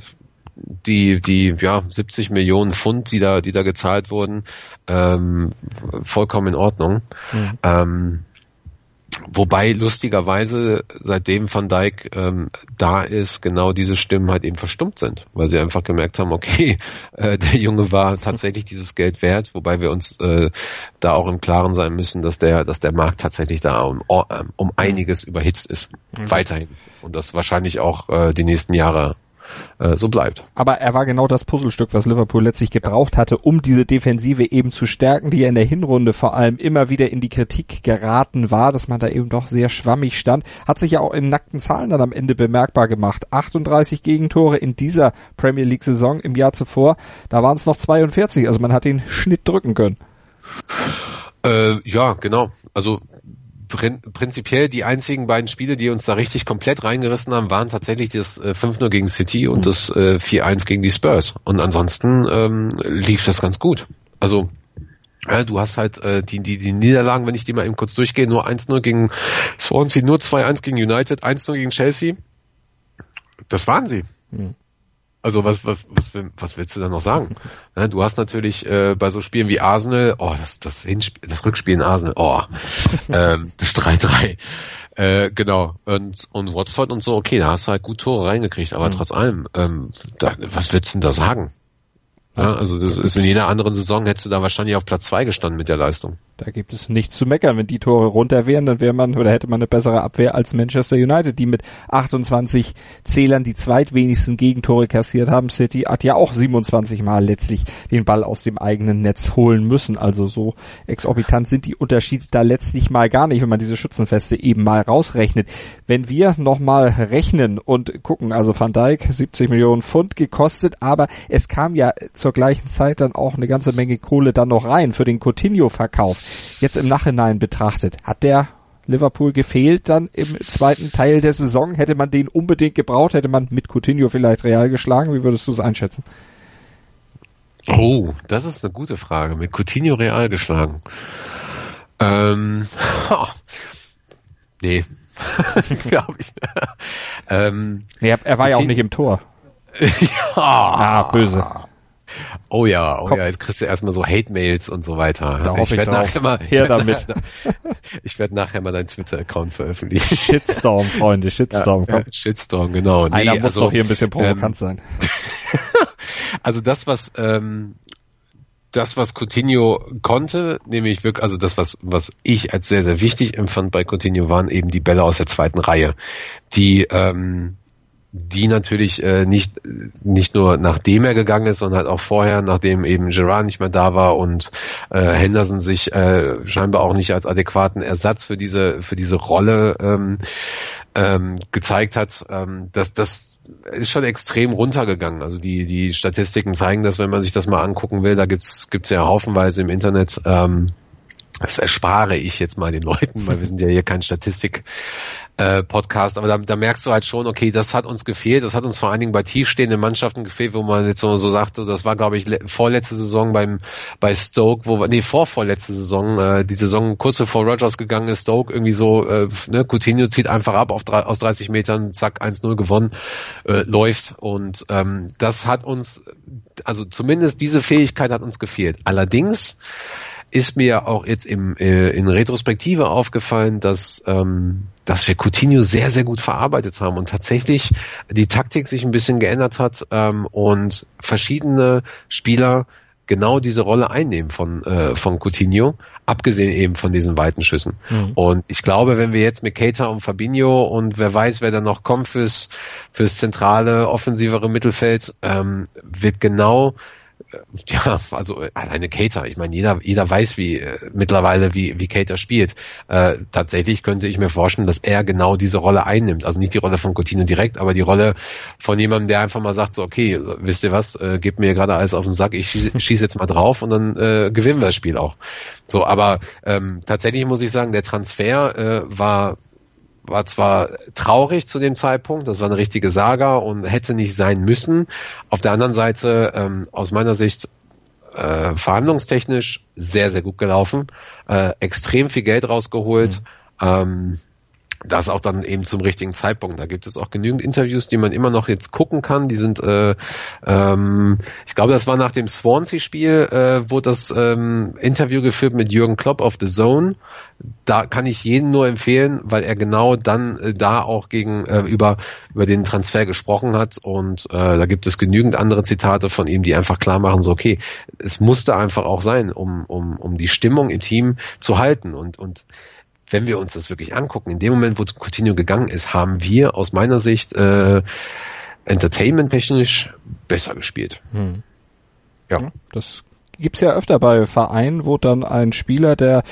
die, die ja, 70 Millionen Pfund, die da, die da gezahlt wurden, ähm, vollkommen in Ordnung. Mhm. Ähm, wobei lustigerweise, seitdem Van Dijk ähm, da ist, genau diese Stimmen halt eben verstummt sind, weil sie einfach gemerkt haben, okay, (laughs) äh, der Junge war tatsächlich dieses Geld wert, wobei wir uns äh, da auch im Klaren sein müssen, dass der, dass der Markt tatsächlich da um, um einiges überhitzt ist. Mhm. Weiterhin. Und das wahrscheinlich auch äh, die nächsten Jahre äh, so bleibt. Aber er war genau das Puzzlestück, was Liverpool letztlich gebraucht hatte, um diese Defensive eben zu stärken, die ja in der Hinrunde vor allem immer wieder in die Kritik geraten war, dass man da eben doch sehr schwammig stand. Hat sich ja auch in nackten Zahlen dann am Ende bemerkbar gemacht. 38 Gegentore in dieser Premier League Saison im Jahr zuvor, da waren es noch 42, also man hat den Schnitt drücken können. Äh, ja, genau. Also prin prinzipiell die einzigen beiden Spiele, die uns da richtig komplett reingerissen haben, waren tatsächlich das äh, 5-0 gegen City und mhm. das äh, 4-1 gegen die Spurs. Und ansonsten ähm, lief das ganz gut. Also ja, du hast halt äh, die, die, die Niederlagen, wenn ich die mal eben kurz durchgehe, nur 1-0 gegen Swansea, nur 2-1 gegen United, 1-0 gegen Chelsea. Das waren sie. Mhm. Also was, was, was, was willst du da noch sagen? (laughs) Du hast natürlich äh, bei so Spielen wie Arsenal, oh, das, das, Hinspiel, das Rückspiel in Arsenal, oh, (laughs) ähm, das 3-3. Äh, genau. Und, und Watford und so, okay, da hast du halt gut Tore reingekriegt, aber mhm. trotz allem, ähm, da, was willst du denn da sagen? Ja, also das ist in jeder anderen Saison hättest du da wahrscheinlich auf Platz zwei gestanden mit der Leistung. Da gibt es nichts zu meckern. Wenn die Tore runter wären, dann wäre man oder hätte man eine bessere Abwehr als Manchester United, die mit 28 Zählern die zweitwenigsten Gegentore kassiert haben. City hat ja auch 27 Mal letztlich den Ball aus dem eigenen Netz holen müssen. Also so exorbitant sind die Unterschiede da letztlich mal gar nicht, wenn man diese Schützenfeste eben mal rausrechnet. Wenn wir nochmal rechnen und gucken, also Van Dijk 70 Millionen Pfund gekostet, aber es kam ja zur gleichen Zeit dann auch eine ganze Menge Kohle dann noch rein für den Coutinho-Verkauf jetzt im Nachhinein betrachtet, hat der Liverpool gefehlt dann im zweiten Teil der Saison? Hätte man den unbedingt gebraucht? Hätte man mit Coutinho vielleicht real geschlagen? Wie würdest du es einschätzen? Oh, das ist eine gute Frage. Mit Coutinho real geschlagen. Ähm, oh, (laughs) nee, (laughs) glaube ich. ähm, nee, er, er war Coutinho, ja auch nicht im Tor. ja. (laughs) Ah, böse. Oh ja, oh Komm. ja, jetzt kriegst du erstmal so Hate-Mails und so weiter. Da ich werde nachher mal, Her damit. (laughs) ich werde nachher mal deinen Twitter-Account veröffentlichen. Shitstorm, Freunde, Shitstorm. Ja, ja, Shitstorm, genau. Nee, Einer muss also, doch hier ein bisschen provokant ähm, sein. (laughs) also das, was ähm, das, was Coutinho konnte, nämlich wirklich, also das, was, was ich als sehr, sehr wichtig empfand bei Coutinho, waren eben die Bälle aus der zweiten Reihe, die ähm, die natürlich äh, nicht nicht nur nachdem er gegangen ist, sondern halt auch vorher, nachdem eben Gerard nicht mehr da war und äh, Henderson sich äh, scheinbar auch nicht als adäquaten Ersatz für diese für diese Rolle ähm, ähm, gezeigt hat, ähm, dass das ist schon extrem runtergegangen. Also die die Statistiken zeigen das, wenn man sich das mal angucken will. Da gibt's gibt's ja haufenweise im Internet. Ähm, das erspare ich jetzt mal den Leuten, weil wir sind ja hier kein Statistik äh, Podcast, aber da, da merkst du halt schon, okay, das hat uns gefehlt, das hat uns vor allen Dingen bei tiefstehenden Mannschaften gefehlt, wo man jetzt so, so sagt, so, das war glaube ich vorletzte Saison beim bei Stoke, wo nee, vorvorletzte Saison, äh, die Saison kurz bevor Rogers gegangen ist, Stoke irgendwie so, äh, ne, Coutinho zieht einfach ab auf drei, aus 30 Metern, zack, 1-0 gewonnen, äh, läuft und ähm, das hat uns, also zumindest diese Fähigkeit hat uns gefehlt. Allerdings ist mir auch jetzt im, äh, in Retrospektive aufgefallen, dass, ähm, dass wir Coutinho sehr, sehr gut verarbeitet haben und tatsächlich die Taktik sich ein bisschen geändert hat ähm, und verschiedene Spieler genau diese Rolle einnehmen von, äh, von Coutinho, abgesehen eben von diesen weiten Schüssen. Mhm. Und ich glaube, wenn wir jetzt mit Keita und Fabinho und wer weiß, wer da noch kommt fürs, fürs zentrale, offensivere Mittelfeld, ähm, wird genau ja, also äh, alleine Cater. Ich meine, jeder, jeder weiß, wie äh, mittlerweile, wie, wie Cater spielt. Äh, tatsächlich könnte ich mir vorstellen, dass er genau diese Rolle einnimmt. Also nicht die Rolle von Coutinho direkt, aber die Rolle von jemandem, der einfach mal sagt, so, okay, wisst ihr was, äh, gebt mir gerade alles auf den Sack, ich schieße (laughs) schieß jetzt mal drauf und dann äh, gewinnen wir das Spiel auch. So, aber ähm, tatsächlich muss ich sagen, der Transfer äh, war war zwar traurig zu dem Zeitpunkt, das war eine richtige Saga und hätte nicht sein müssen. Auf der anderen Seite, ähm, aus meiner Sicht, äh, verhandlungstechnisch sehr, sehr gut gelaufen, äh, extrem viel Geld rausgeholt. Mhm. Ähm, das auch dann eben zum richtigen Zeitpunkt. Da gibt es auch genügend Interviews, die man immer noch jetzt gucken kann. Die sind, äh, ähm, ich glaube, das war nach dem Swansea-Spiel, äh, wurde das ähm, Interview geführt mit Jürgen Klopp auf The Zone. Da kann ich jeden nur empfehlen, weil er genau dann äh, da auch gegen äh, über über den Transfer gesprochen hat und äh, da gibt es genügend andere Zitate von ihm, die einfach klar machen, so okay, es musste einfach auch sein, um um um die Stimmung im Team zu halten und und wenn wir uns das wirklich angucken, in dem Moment, wo Coutinho gegangen ist, haben wir aus meiner Sicht äh, entertainment-technisch besser gespielt. Hm. Ja. Das gibt's ja öfter bei Vereinen, wo dann ein Spieler, der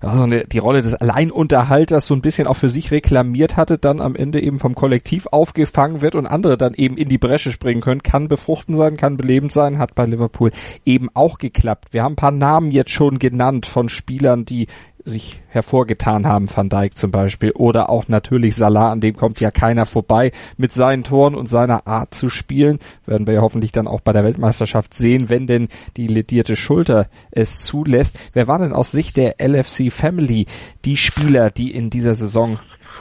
also die Rolle des Alleinunterhalters so ein bisschen auch für sich reklamiert hatte, dann am Ende eben vom Kollektiv aufgefangen wird und andere dann eben in die Bresche springen können. Kann befruchten sein, kann belebend sein, hat bei Liverpool eben auch geklappt. Wir haben ein paar Namen jetzt schon genannt von Spielern, die sich hervorgetan haben, Van Dijk zum Beispiel, oder auch natürlich Salah, an dem kommt ja keiner vorbei, mit seinen Toren und seiner Art zu spielen, werden wir ja hoffentlich dann auch bei der Weltmeisterschaft sehen, wenn denn die ledierte Schulter es zulässt. Wer war denn aus Sicht der LFC Family die Spieler, die in dieser Saison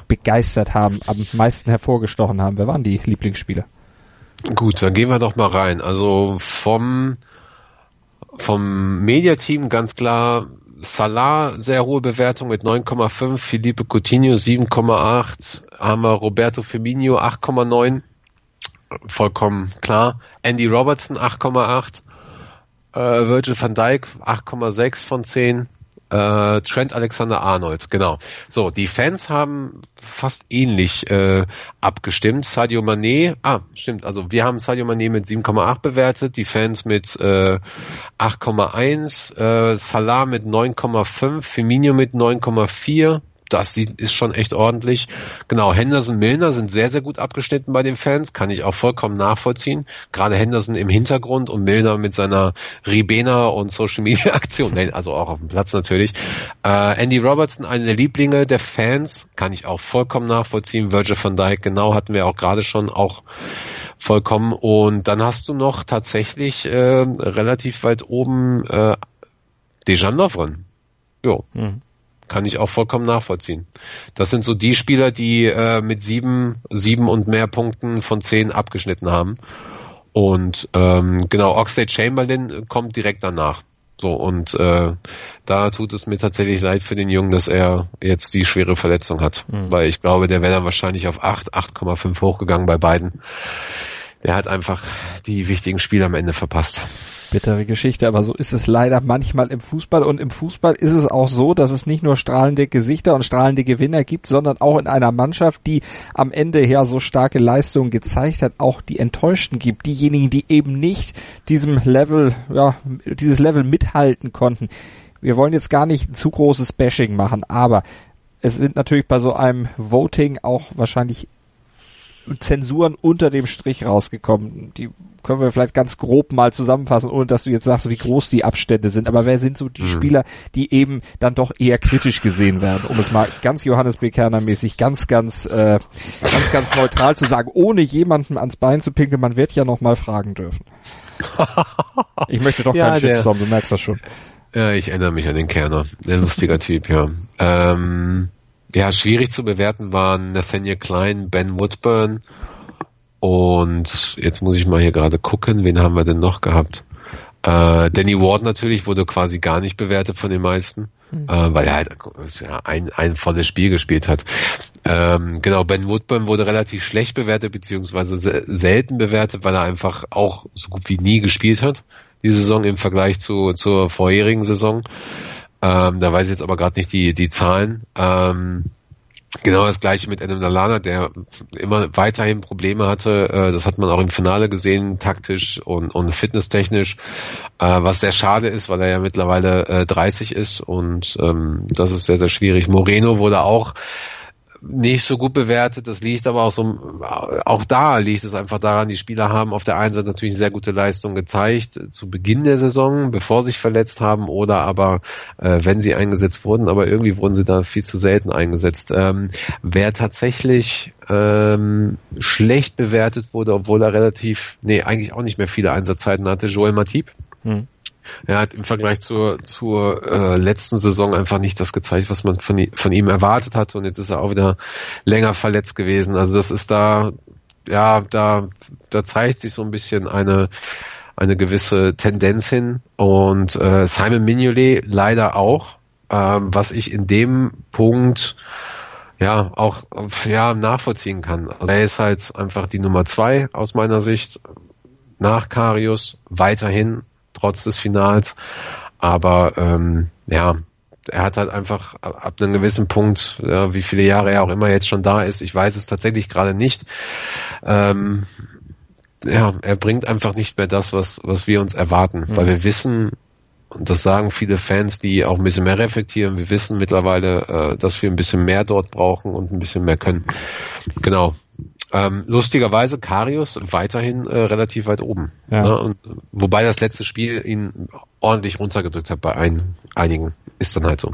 begeistert haben, am meisten hervorgestochen haben? Wer waren die Lieblingsspieler? Gut, dann gehen wir doch mal rein. Also vom vom Mediateam ganz klar Salah sehr hohe Bewertung mit 9,5, Felipe Coutinho 7,8, haben Roberto Firmino 8,9, vollkommen klar. Andy Robertson 8,8, äh, Virgil van Dijk 8,6 von 10, Äh, Trent Alexander-Arnold, genau. So, die Fans haben fast ähnlich äh, abgestimmt. Sadio Mané, ah, stimmt, also wir haben Sadio Mané mit 7,8 bewertet, die Fans mit äh, 8,1, äh, Salah mit 9,5, Firmino mit 9,4, das ist schon echt ordentlich. Genau, Henderson, Milner sind sehr, sehr gut abgeschnitten bei den Fans, kann ich auch vollkommen nachvollziehen. Gerade Henderson im Hintergrund und Milner mit seiner Ribena und Social Media Aktion, Nein, also auch auf dem Platz natürlich. Äh, Andy Robertson, eine der Lieblinge der Fans, kann ich auch vollkommen nachvollziehen. Virgil van Dijk, genau, hatten wir auch gerade schon auch vollkommen. Und dann hast du noch tatsächlich äh, relativ weit oben äh, Dejan Lovren. Jo. Mhm kann ich auch vollkommen nachvollziehen. Das sind so die Spieler, die äh, mit sieben, sieben und mehr Punkten von zehn abgeschnitten haben. Und ähm, genau, Oxlade Chamberlain kommt direkt danach. So, und äh, da tut es mir tatsächlich leid für den Jungen, dass er jetzt die schwere Verletzung hat. Mhm. Weil ich glaube, der wäre dann wahrscheinlich auf 8, 8,5 hochgegangen bei beiden. Der hat einfach die wichtigen Spiele am Ende verpasst bittere Geschichte, aber so ist es leider manchmal im Fußball. Und im Fußball ist es auch so, dass es nicht nur strahlende Gesichter und strahlende Gewinner gibt, sondern auch in einer Mannschaft, die am Ende her so starke Leistungen gezeigt hat, auch die Enttäuschten gibt. Diejenigen, die eben nicht diesem Level, ja, dieses Level mithalten konnten. Wir wollen jetzt gar nicht ein zu großes Bashing machen, aber es sind natürlich bei so einem Voting auch wahrscheinlich Zensuren unter dem Strich rausgekommen. Die können wir vielleicht ganz grob mal zusammenfassen, ohne dass du jetzt sagst, wie groß die Abstände sind. Aber wer sind so die mhm. Spieler, die eben dann doch eher kritisch gesehen werden, um es mal ganz Johannes Bekerner mäßig, ganz, ganz, äh, ganz, ganz neutral zu sagen, ohne jemanden ans Bein zu pinkeln, man wird ja noch mal fragen dürfen. (laughs) Ich möchte doch ja, keinen Shitstorm, du merkst das schon. Ja, ich erinnere mich an den Kerner. Der lustiger Typ, ja. Ähm, ja, schwierig zu bewerten waren Nathaniel Klein, Ben Woodburn und jetzt muss ich mal hier gerade gucken, wen haben wir denn noch gehabt? Äh, Danny Ward natürlich wurde quasi gar nicht bewertet von den meisten, mhm. äh, weil er halt ja, ein, ein volles Spiel gespielt hat. Ähm, genau, Ben Woodburn wurde relativ schlecht bewertet, beziehungsweise se selten bewertet, weil er einfach auch so gut wie nie gespielt hat, die Saison im Vergleich zu, zur vorherigen Saison. Ähm, da weiß ich jetzt aber gerade nicht die, die Zahlen. Ähm, genau das gleiche mit Adam Lalana, der immer weiterhin Probleme hatte. Äh, das hat man auch im Finale gesehen, taktisch und, und fitnesstechnisch, äh, was sehr schade ist, weil er ja mittlerweile äh, 30 ist und ähm, das ist sehr, sehr schwierig. Moreno wurde auch nicht so gut bewertet. Das liegt aber auch so, auch da liegt es einfach daran, die Spieler haben auf der einen Seite natürlich sehr gute Leistung gezeigt zu Beginn der Saison, bevor sie sich verletzt haben oder aber äh, wenn sie eingesetzt wurden, aber irgendwie wurden sie da viel zu selten eingesetzt. Ähm, wer tatsächlich ähm, schlecht bewertet wurde, obwohl er relativ, nee, eigentlich auch nicht mehr viele Einsatzzeiten hatte, Joel Matip. Hm er hat im Vergleich zur, zur äh, letzten Saison einfach nicht das gezeigt, was man von, von ihm erwartet hatte und jetzt ist er auch wieder länger verletzt gewesen. Also das ist da, ja, da, da zeigt sich so ein bisschen eine, eine gewisse Tendenz hin und äh, Simon Mignolet leider auch, ähm, was ich in dem Punkt ja auch ja nachvollziehen kann. Also er ist halt einfach die Nummer zwei aus meiner Sicht nach Karius weiterhin trotz des Finals. Aber ähm, ja, er hat halt einfach ab einem gewissen Punkt, ja, wie viele Jahre er auch immer jetzt schon da ist, ich weiß es tatsächlich gerade nicht. Ähm, ja, er bringt einfach nicht mehr das, was, was wir uns erwarten, mhm. weil wir wissen, und das sagen viele Fans, die auch ein bisschen mehr reflektieren, wir wissen mittlerweile, äh, dass wir ein bisschen mehr dort brauchen und ein bisschen mehr können. Genau. Ähm, lustigerweise Karius weiterhin äh, relativ weit oben. Ja. Ne? Und, wobei das letzte Spiel ihn ordentlich runtergedrückt hat bei ein, einigen. Ist dann halt so.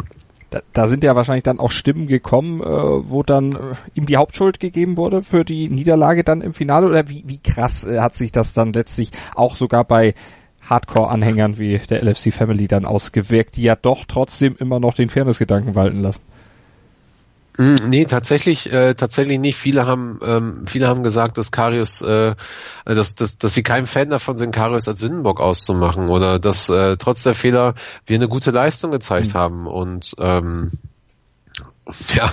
Da, da sind ja wahrscheinlich dann auch Stimmen gekommen, äh, wo dann äh, ihm die Hauptschuld gegeben wurde für die Niederlage dann im Finale. Oder wie, wie krass äh, hat sich das dann letztlich auch sogar bei Hardcore-Anhängern wie der LFC Family dann ausgewirkt, die ja doch trotzdem immer noch den Fairness-Gedanken walten lassen? Hm, nee, tatsächlich, äh, tatsächlich nicht. Viele haben, ähm, viele haben gesagt, dass Karius, äh, dass, dass, dass sie kein Fan davon sind, Karius als Sündenbock auszumachen oder dass äh, trotz der Fehler wir eine gute Leistung gezeigt mhm. haben und ähm, ja,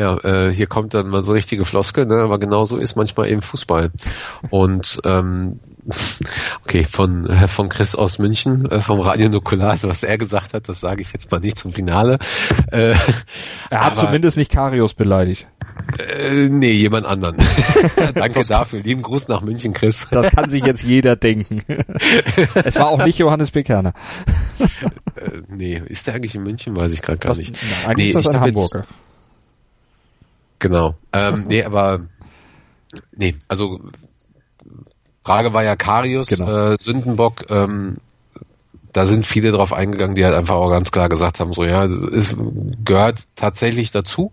ja, äh, hier kommt dann mal so richtige Floskel, ne? aber genauso ist manchmal eben Fußball. Und ähm, (laughs) okay, von, äh, von Chris aus München, äh, vom Radio Nukular, also was er gesagt hat, das sage ich jetzt mal nicht zum Finale. Äh, er hat aber, zumindest nicht Karius beleidigt. Äh, nee, jemand anderen. (laughs) Danke dafür. Lieben Gruß nach München, Chris. Das kann sich jetzt jeder denken. (laughs) es war auch nicht Johannes Bekerner. äh, nee, ist der eigentlich in München? Weiß ich gerade gar nicht. Na, eigentlich nee, ist das ein Hamburger. Jetzt, genau. Ähm, (laughs) nee, aber nee, also Frage war ja Karius, genau. äh, Sündenbock, ähm, da sind viele drauf eingegangen, die halt einfach auch ganz klar gesagt haben, so ja, es gehört tatsächlich dazu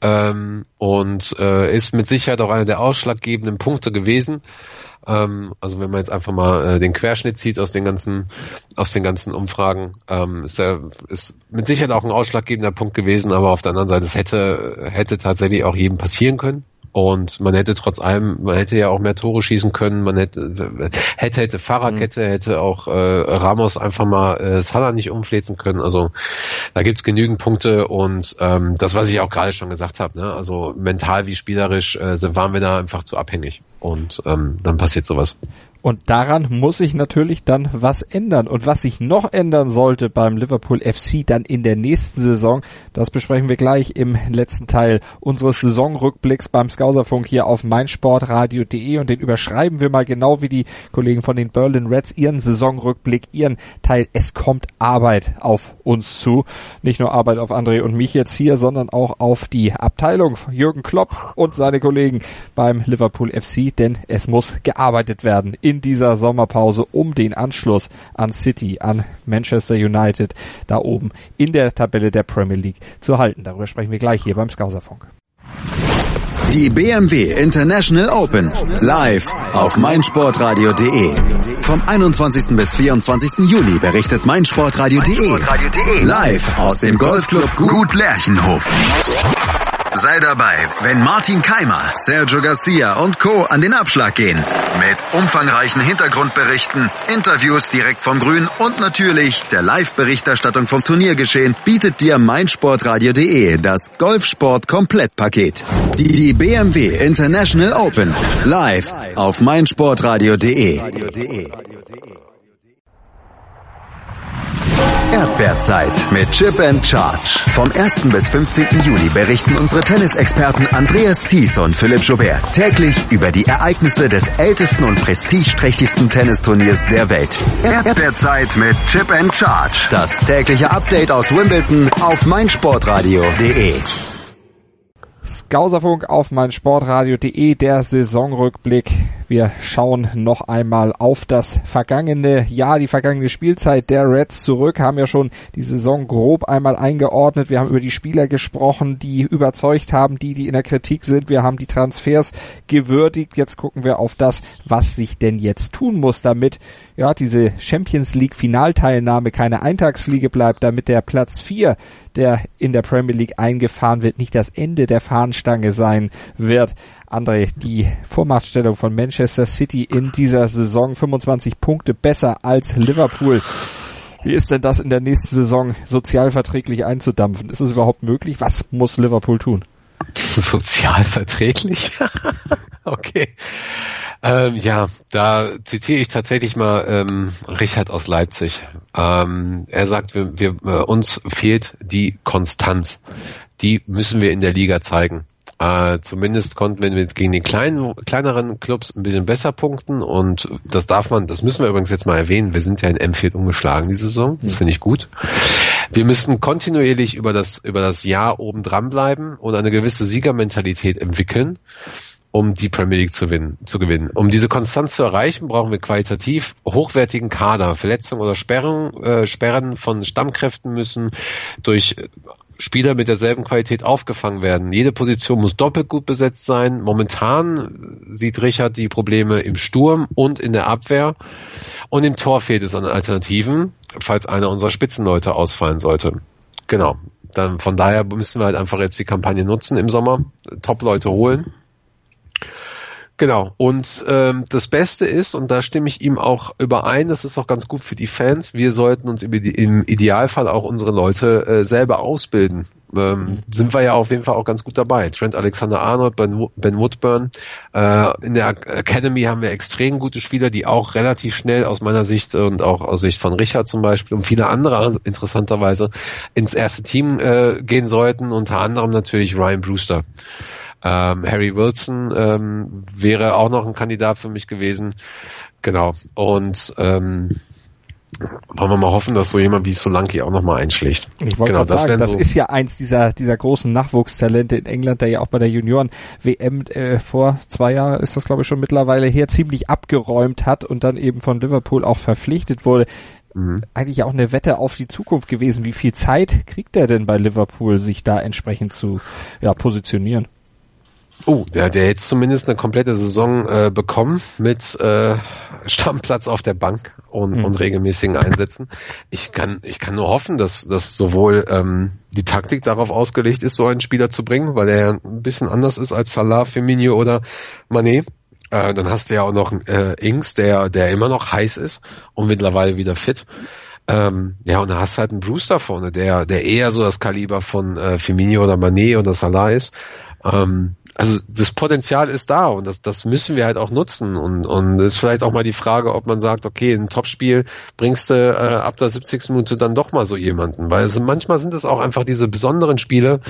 ähm, und äh, ist mit Sicherheit auch einer der ausschlaggebenden Punkte gewesen. Ähm, also wenn man jetzt einfach mal äh, den Querschnitt zieht aus den ganzen aus den ganzen Umfragen, ähm, ist er ist mit Sicherheit auch ein ausschlaggebender Punkt gewesen, aber auf der anderen Seite es hätte hätte tatsächlich auch jedem passieren können. Und man hätte trotz allem, man hätte ja auch mehr Tore schießen können, man hätte, hätte, hätte Fahrradkette, mhm. hätte auch äh, Ramos einfach mal äh, Salah nicht umflezen können. Also da gibt's genügend Punkte und ähm, das, was ich auch gerade schon gesagt habe, ne? also mental wie spielerisch äh, waren wir da einfach zu abhängig. Und ähm, dann passiert sowas. Und daran muss sich natürlich dann was ändern. Und was sich noch ändern sollte beim Liverpool FC dann in der nächsten Saison, das besprechen wir gleich im letzten Teil unseres Saisonrückblicks beim Skauserfunk hier auf meinsportradio.de und den überschreiben wir mal genau wie die Kollegen von den Berlin Reds ihren Saisonrückblick, ihren Teil. Es kommt Arbeit auf uns zu. Nicht nur Arbeit auf André und mich jetzt hier, sondern auch auf die Abteilung Jürgen Klopp und seine Kollegen beim Liverpool FC, denn es muss gearbeitet werden in dieser Sommerpause, um den Anschluss an City, an Manchester United da oben in der Tabelle der Premier League zu halten. Darüber sprechen wir gleich hier beim Skauserfunk. Die BMW International Open live auf meinsportradio.de. Vom 21. bis 24. Juli berichtet meinsportradio.de live aus dem Golfclub Gut Lerchenhof. Sei dabei, wenn Martin Keimer, Sergio Garcia und Co. an den Abschlag gehen. Mit umfangreichen Hintergrundberichten, Interviews direkt vom Grün und natürlich der Live-Berichterstattung vom Turniergeschehen bietet dir meinsportradio.de das Golfsport-Komplettpaket. Die BMW International Open live auf meinsportradio.de. Erdbeerzeit mit Chip and Charge. Vom 1. bis 15. Juli berichten unsere Tennisexperten Andreas Thies und Philipp Joubert täglich über die Ereignisse des ältesten und prestigeträchtigsten Tennisturniers der Welt. Erdbeerzeit mit Chip and Charge. Das tägliche Update aus Wimbledon auf meinsportradio.de. Skauserfunk auf meinsportradio.de, der Saisonrückblick wir schauen noch einmal auf das vergangene Jahr, die vergangene Spielzeit der Reds zurück, haben ja schon die Saison grob einmal eingeordnet. Wir haben über die Spieler gesprochen, die überzeugt haben, die, die in der Kritik sind. Wir haben die Transfers gewürdigt. Jetzt gucken wir auf das, was sich denn jetzt tun muss, damit ja diese Champions League Finalteilnahme keine Eintagsfliege bleibt, damit der Platz 4, der in der Premier League eingefahren wird, nicht das Ende der Fahnenstange sein wird. André, die Vormachtstellung von Manchester City in dieser Saison 25 Punkte besser als Liverpool. Wie ist denn das in der nächsten Saison sozialverträglich einzudampfen? Ist es überhaupt möglich? Was muss Liverpool tun? (laughs) Sozialverträglich? (laughs) okay. Ähm, ja, da zitiere ich tatsächlich mal ähm, Richard aus Leipzig. Ähm, er sagt, wir, wir, äh, uns fehlt die Konstanz. Die müssen wir in der Liga zeigen. Äh, zumindest konnten wir mit, gegen die kleinen, kleineren Clubs ein bisschen besser punkten und das darf man, das müssen wir übrigens jetzt mal erwähnen, wir sind ja in M4 umgeschlagen diese Saison, das finde ich gut. Wir müssen kontinuierlich über das, über das Jahr oben dran bleiben und eine gewisse Siegermentalität entwickeln um die Premier League zu, gewinnen, zu gewinnen. Um diese Konstanz zu erreichen, brauchen wir qualitativ hochwertigen Kader. Verletzungen oder Sperren, äh, Sperren von Stammkräften müssen durch Spieler mit derselben Qualität aufgefangen werden. Jede Position muss doppelt gut besetzt sein. Momentan sieht Richard die Probleme im Sturm und in der Abwehr. Und im Tor fehlt es an Alternativen, falls einer unserer Spitzenleute ausfallen sollte. Genau. Dann von daher müssen wir halt einfach jetzt die Kampagne nutzen im Sommer, Top-Leute holen. Genau. Und ähm, das Beste ist, und da stimme ich ihm auch überein, das ist auch ganz gut für die Fans, wir sollten uns im Idealfall auch unsere Leute äh, selber ausbilden. Ähm, mhm. Sind wir ja auf jeden Fall auch ganz gut dabei. Trent Alexander-Arnold, ben, ben Woodburn. Äh, in der Academy haben wir extrem gute Spieler, die auch relativ schnell aus meiner Sicht und auch aus Sicht von Richard zum Beispiel und viele andere interessanterweise ins erste Team äh, gehen sollten. Unter anderem natürlich Ryan Brewster. Ähm, Harry Wilson ähm, wäre auch noch ein Kandidat für mich gewesen. Genau. Und ähm, wollen wir mal hoffen, dass so jemand wie Solanki auch nochmal einschlägt. Ich wollte genau, das sagen, das so ist ja eins dieser, dieser großen Nachwuchstalente in England, der ja auch bei der Junioren-WM äh, vor zwei Jahren ist das glaube ich schon mittlerweile her, ziemlich abgeräumt hat und dann eben von Liverpool auch verpflichtet wurde. Mhm. Eigentlich auch eine Wette auf die Zukunft gewesen. Wie viel Zeit kriegt er denn bei Liverpool, sich da entsprechend zu ja, positionieren? Oh, der hat ja jetzt zumindest eine komplette Saison äh, bekommen mit äh, Stammplatz auf der Bank und, mhm. und regelmäßigen Einsätzen. Ich kann, ich kann nur hoffen, dass, dass sowohl ähm, die Taktik darauf ausgelegt ist, so einen Spieler zu bringen, weil er ein bisschen anders ist als Salah, Firmino oder Mané. Äh, dann hast du ja auch noch äh, Ings, der, der immer noch heiß ist und mittlerweile wieder fit. Ähm, ja, und da hast du halt einen Brewster vorne, der, der eher so das Kaliber von äh, Firmino oder Mané oder Salah ist. Ähm, also das Potenzial ist da und das, das müssen wir halt auch nutzen und und ist vielleicht auch mal die Frage, ob man sagt, okay, ein Topspiel bringst du äh, ab der 70. Minute dann doch mal so jemanden, weil also manchmal sind es auch einfach diese besonderen Spiele,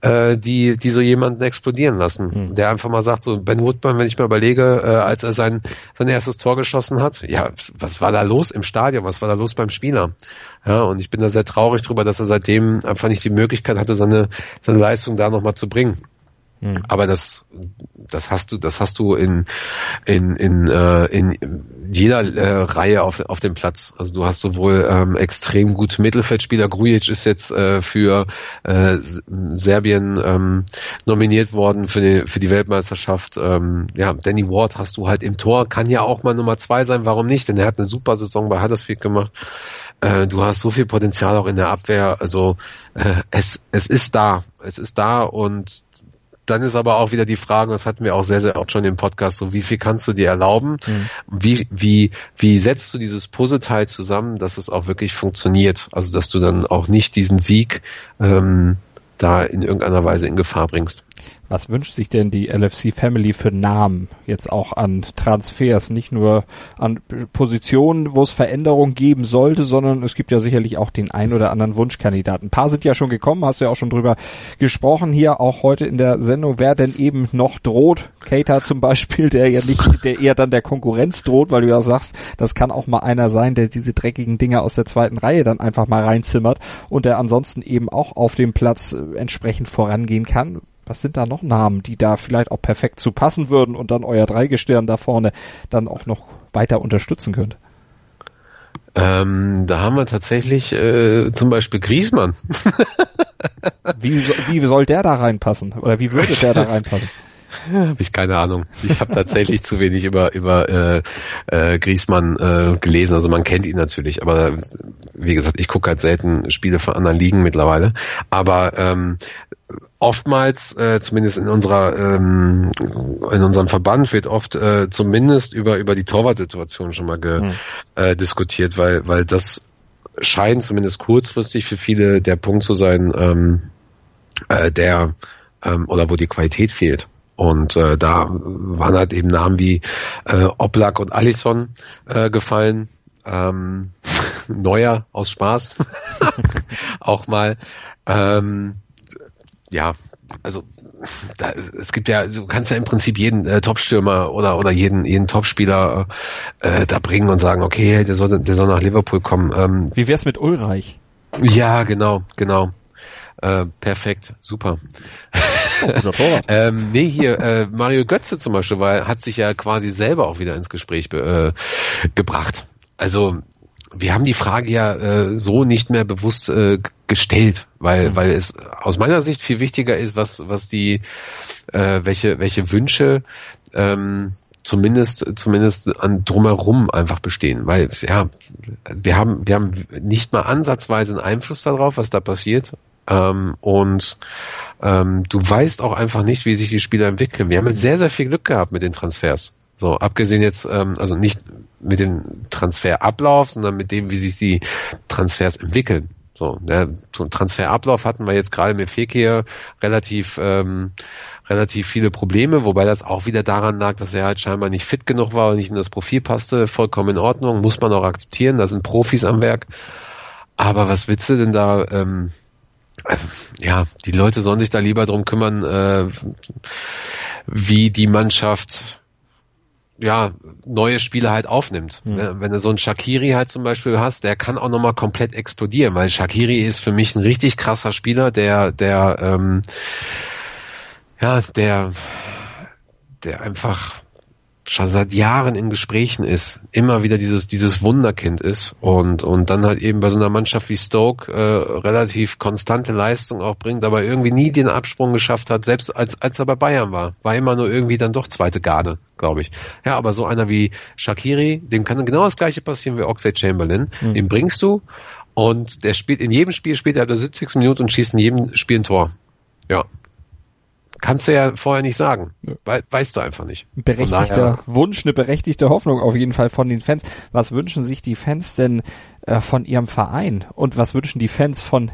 äh, die die so jemanden explodieren lassen, mhm. der einfach mal sagt, so Ben Woodburn, wenn ich mal überlege, äh, als er sein sein erstes Tor geschossen hat, ja, was war da los im Stadion, was war da los beim Spieler? Ja, und ich bin da sehr traurig drüber, dass er seitdem einfach nicht die Möglichkeit hatte, seine seine Leistung da nochmal zu bringen. Mhm. Aber das, das hast du, das hast du in in in, äh, in jeder äh, Reihe auf auf dem Platz. Also du hast sowohl ähm, extrem gute Mittelfeldspieler. Grujic ist jetzt äh, für äh, Serbien ähm, nominiert worden für die für die Weltmeisterschaft. Ähm, ja, Danny Ward hast du halt im Tor, kann ja auch mal Nummer zwei sein. Warum nicht? Denn er hat eine super Saison bei Huddersfield gemacht äh, du hast so viel Potenzial auch in der Abwehr. Also äh, es, es ist da. Es ist da und dann ist aber auch wieder die Frage, das hatten wir auch sehr, sehr oft schon im Podcast, so wie viel kannst du dir erlauben? Mhm. Wie, wie, wie setzt du dieses Puzzleteil zusammen, dass es auch wirklich funktioniert? Also dass du dann auch nicht diesen Sieg ähm, da in irgendeiner Weise in Gefahr bringst. Was wünscht sich denn die LFC Family für Namen jetzt auch an Transfers? Nicht nur an Positionen, wo es Veränderungen geben sollte, sondern es gibt ja sicherlich auch den ein oder anderen Wunschkandidaten. Ein paar sind ja schon gekommen, hast du ja auch schon drüber gesprochen hier, auch heute in der Sendung, wer denn eben noch droht. Keita zum Beispiel, der ja nicht, der eher dann der Konkurrenz droht, weil du ja sagst, das kann auch mal einer sein, der diese dreckigen Dinge aus der zweiten Reihe dann einfach mal reinzimmert und der ansonsten eben auch auf dem Platz äh, entsprechend vorangehen kann was sind da noch Namen, die da vielleicht auch perfekt zu passen würden und dann euer Dreigestirn da vorne dann auch noch weiter unterstützen könnt? Ähm, da haben wir tatsächlich äh, zum Beispiel Griesmann. (laughs) wie, so, wie soll der da reinpassen? Oder wie würde der da reinpassen? (laughs) Habe ich keine Ahnung. Ich habe tatsächlich zu wenig über über äh, äh, Griesmann äh, gelesen. Also man kennt ihn natürlich, aber wie gesagt, ich gucke halt selten Spiele von anderen Ligen mittlerweile. Aber ähm, oftmals, äh, zumindest in unserer ähm, in unserem Verband wird oft äh, zumindest über über die Torwartsituation schon mal ge, mhm. äh, diskutiert, weil weil das scheint zumindest kurzfristig für viele der Punkt zu sein, ähm, äh, der ähm, oder wo die Qualität fehlt. Und äh, da waren halt eben Namen wie äh, Oblak und Allison äh, gefallen. Ähm, (laughs) Neuer aus Spaß (laughs) auch mal. Ähm, ja, also da, es gibt ja, du kannst ja im Prinzip jeden äh, Topstürmer oder oder jeden jeden Topspieler äh, da bringen und sagen, okay, der soll der soll nach Liverpool kommen. Ähm, Wie wär's mit Ulreich? Ja, genau, genau. Äh, perfekt, super. (laughs) ähm, nee, hier, äh, Mario Götze zum Beispiel, weil hat sich ja quasi selber auch wieder ins Gespräch äh, gebracht. Also wir haben die Frage ja äh, so nicht mehr bewusst äh, gestellt, weil mhm. weil es aus meiner Sicht viel wichtiger ist, was was die äh, welche welche Wünsche ähm, zumindest zumindest an drumherum einfach bestehen, weil ja wir haben wir haben nicht mal ansatzweise einen Einfluss darauf, was da passiert Ähm, und ähm, du weißt auch einfach nicht, wie sich die Spieler entwickeln. Wir haben jetzt sehr, sehr viel Glück gehabt mit den Transfers. So, abgesehen jetzt, ähm, also nicht mit dem Transferablauf, sondern mit dem, wie sich die Transfers entwickeln. So, der Transferablauf hatten wir jetzt gerade mit Fekir relativ ähm, relativ viele Probleme, wobei das auch wieder daran lag, dass er halt scheinbar nicht fit genug war und nicht in das Profil passte. Vollkommen in Ordnung, muss man auch akzeptieren, da sind Profis am Werk. Aber was willst du denn da? Ähm, äh, ja, die Leute sollen sich da lieber drum kümmern, äh, wie die Mannschaft ja, neue Spiele halt aufnimmt. Mhm. Wenn du so einen Shakiri halt zum Beispiel hast, der kann auch nochmal komplett explodieren, weil Shakiri ist für mich ein richtig krasser Spieler, der, der, ähm, ja, der, der einfach schon seit Jahren in Gesprächen ist, immer wieder dieses dieses Wunderkind ist und und dann halt eben bei so einer Mannschaft wie Stoke äh, relativ konstante Leistung auch bringt, aber irgendwie nie den Absprung geschafft hat, selbst als als er bei Bayern war, war immer nur irgendwie dann doch zweite Garde, glaube ich. Ja, aber so einer wie Shakiri, dem kann genau das gleiche passieren wie Oxlade Chamberlain, mhm. den bringst du und der spielt in jedem Spiel spielt er der 70. Minute und schießt in jedem Spiel ein Tor. Ja, kannst du ja vorher nicht sagen. We weißt du einfach nicht. Berechtigter Wunsch, eine berechtigte Hoffnung auf jeden Fall von den Fans. Was wünschen sich die Fans denn äh, von ihrem Verein? Und was wünschen die Fans von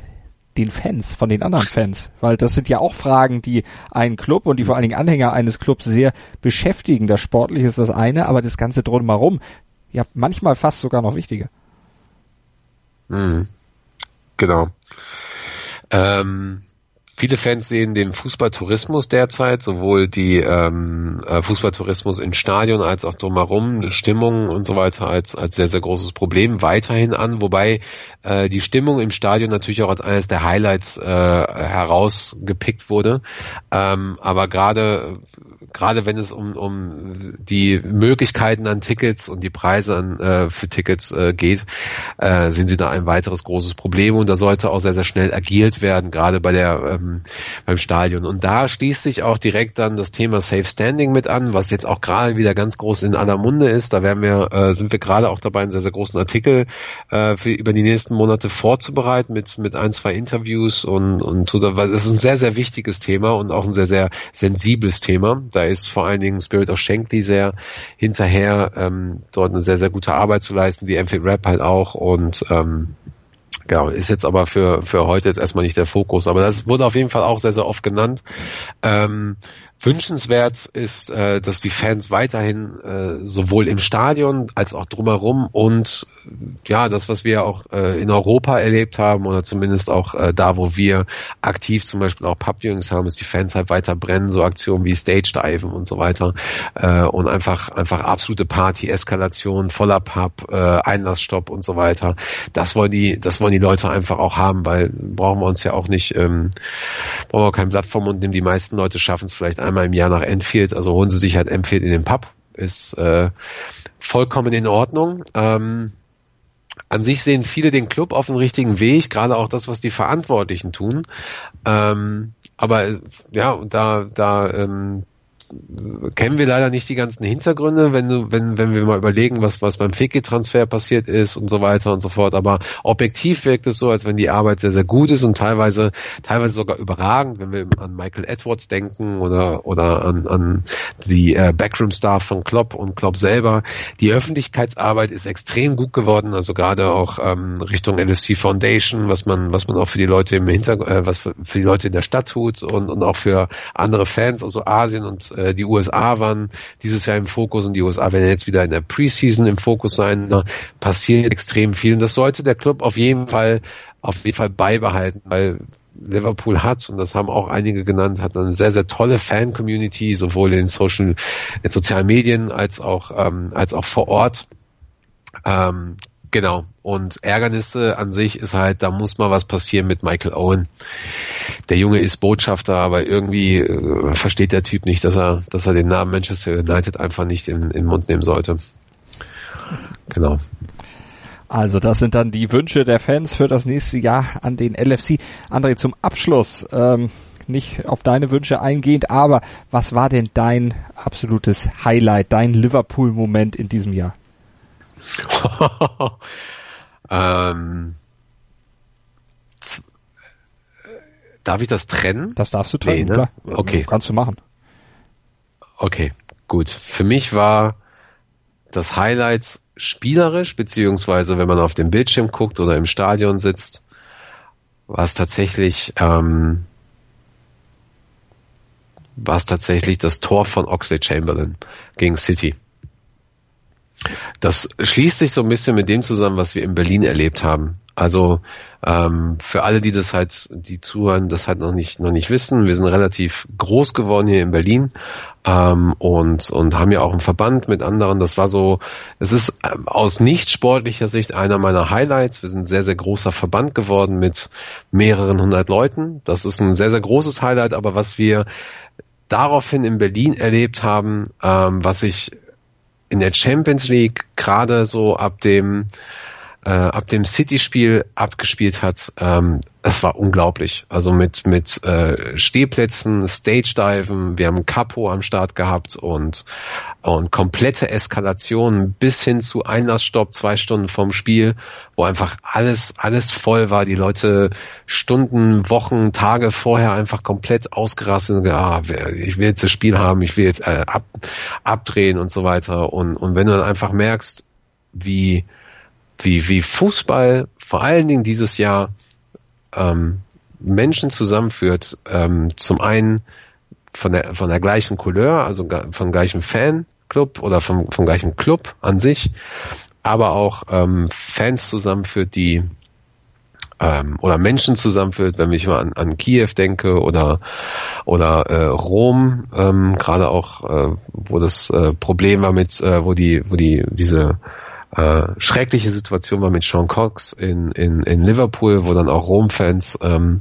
den Fans, von den anderen Fans? Weil das sind ja auch Fragen, die einen Club und die vor allen Dingen Anhänger eines Clubs sehr beschäftigen. Das Sportliche ist das eine, aber das Ganze drumherum, ja, manchmal fast sogar noch wichtiger. Mhm. Genau. Ähm Viele Fans sehen den Fußballtourismus derzeit, sowohl die ähm, äh, Fußballtourismus im Stadion als auch drumherum, Stimmung und so weiter als, als sehr, sehr großes Problem weiterhin an, wobei äh, die Stimmung im Stadion natürlich auch als eines der Highlights äh, herausgepickt wurde. Ähm, aber gerade gerade wenn es um, um die Möglichkeiten an Tickets und die Preise an, äh, für Tickets äh, geht, äh, sind sie da ein weiteres großes Problem und da sollte auch sehr, sehr schnell agiert werden, gerade bei der ähm, beim Stadion. Und da schließt sich auch direkt dann das Thema Safe Standing mit an, was jetzt auch gerade wieder ganz groß in aller Munde ist. Da werden wir, äh, sind wir gerade auch dabei, einen sehr, sehr großen Artikel äh, für über die nächsten Monate vorzubereiten mit, mit ein, zwei Interviews und, und so. Das ist ein sehr, sehr wichtiges Thema und auch ein sehr, sehr sensibles Thema. Da ist vor allen Dingen Spirit of Shankly sehr hinterher, ähm, dort eine sehr, sehr gute Arbeit zu leisten, die Enfield Rap halt auch und ähm, Genau, ist jetzt aber für, für heute jetzt erstmal nicht der Fokus, aber das wurde auf jeden Fall auch sehr, sehr oft genannt. Ähm, Wünschenswert ist, äh, dass die Fans weiterhin äh, sowohl im Stadion als auch drumherum und ja, das, was wir auch äh, in Europa erlebt haben oder zumindest auch äh, da, wo wir aktiv zum Beispiel auch Pub-Viewings haben, ist die Fans halt weiter brennen, so Aktionen wie Stage-Diven und so weiter äh, und einfach einfach absolute Party-Eskalation, voller Pub, äh, Einlassstopp und so weiter. Das wollen die, das wollen die Leute einfach auch haben, weil brauchen wir uns ja auch nicht, ähm, brauchen wir kein Blatt vom Mund nehmen. Die meisten Leute schaffen es vielleicht einmal im Jahr nach Enfield, also holen sie sich halt Enfield in den Pub. Ist äh, vollkommen in Ordnung. Ähm, an sich sehen viele den Club auf dem richtigen Weg, gerade auch das, was die Verantwortlichen tun. Ähm, aber ja, und da, da ähm, kennen wir leider nicht die ganzen Hintergründe, wenn du, wenn, wenn wir mal überlegen, was, was beim Fiki-Transfer passiert ist und so weiter und so fort. Aber objektiv wirkt es so, als wenn die Arbeit sehr, sehr gut ist und teilweise, teilweise sogar überragend, wenn wir an Michael Edwards denken oder, oder an, an die äh, Backroom-Staff von Klopp und Klopp selber. Die Öffentlichkeitsarbeit ist extrem gut geworden, also gerade auch ähm, Richtung LFC Foundation, was man, was man auch für die Leute im Hintergrund, äh, was für, für die Leute in der Stadt tut und, und auch für andere Fans, also Asien und äh, die USA waren dieses Jahr im Fokus und die USA werden jetzt wieder in der Preseason im Fokus sein. Da passiert extrem viel und das sollte der Club auf jeden Fall auf jeden Fall beibehalten, weil Liverpool hat, und das haben auch einige genannt, hat eine sehr, sehr tolle Fan-Community, sowohl in Social, in sozialen Medien als auch, ähm, als auch vor Ort. Ähm, Genau. Und Ärgernisse an sich ist halt, da muss mal was passieren mit Michael Owen. Der Junge ist Botschafter, aber irgendwie äh, versteht der Typ nicht, dass er, dass er den Namen Manchester United einfach nicht in, in den Mund nehmen sollte. Genau. Also das sind dann die Wünsche der Fans für das nächste Jahr an den LFC. André, zum Abschluss, ähm, nicht auf deine Wünsche eingehend, aber was war denn dein absolutes Highlight, dein Liverpool-Moment in diesem Jahr? (laughs) ähm, darf ich das trennen? Das darfst du trennen, Nee, ne? klar. Okay. Kannst du machen. Okay, gut. Für mich war das Highlight spielerisch, beziehungsweise wenn man auf dem Bildschirm guckt oder im Stadion sitzt, war es tatsächlich, ähm, war es tatsächlich das Tor von Oxley Chamberlain gegen City. Das schließt sich so ein bisschen mit dem zusammen, was wir in Berlin erlebt haben. Also ähm, für alle, die das halt, die zuhören, das halt noch nicht noch nicht wissen, wir sind relativ groß geworden hier in Berlin ähm, und und haben ja auch einen Verband mit anderen. Das war so, es ist ähm, aus nicht sportlicher Sicht einer meiner Highlights. Wir sind ein sehr sehr großer Verband geworden mit mehreren hundert Leuten. Das ist ein sehr sehr großes Highlight. Aber was wir daraufhin in Berlin erlebt haben, ähm, was ich in der Champions League gerade so ab dem äh, ab dem City-Spiel abgespielt hat, ähm, das war unglaublich. Also mit mit äh, Stehplätzen, Stage-Diven, wir haben Capo am Start gehabt und und komplette Eskalation bis hin zu Einlassstopp zwei Stunden vorm Spiel, wo einfach alles alles voll war. Die Leute Stunden, Wochen, Tage vorher einfach komplett ausgerastet und gesagt, ah, ich will jetzt das Spiel haben, ich will jetzt äh, ab, abdrehen und so weiter. Und und wenn du dann einfach merkst, wie wie, wie Fußball vor allen Dingen dieses Jahr ähm, Menschen zusammenführt. Ähm, zum einen von der, von der gleichen Couleur, also vom gleichen Fanclub oder vom, vom gleichen Club an sich, aber auch ähm, Fans zusammenführt, die ähm, oder Menschen zusammenführt, wenn ich mal an, an Kiew denke oder oder äh, Rom, ähm, gerade auch, äh, wo das äh, Problem war mit, äh, wo die, wo die diese äh, schreckliche Situation war mit Sean Cox in, in, in Liverpool, wo dann auch Rom-Fans ähm,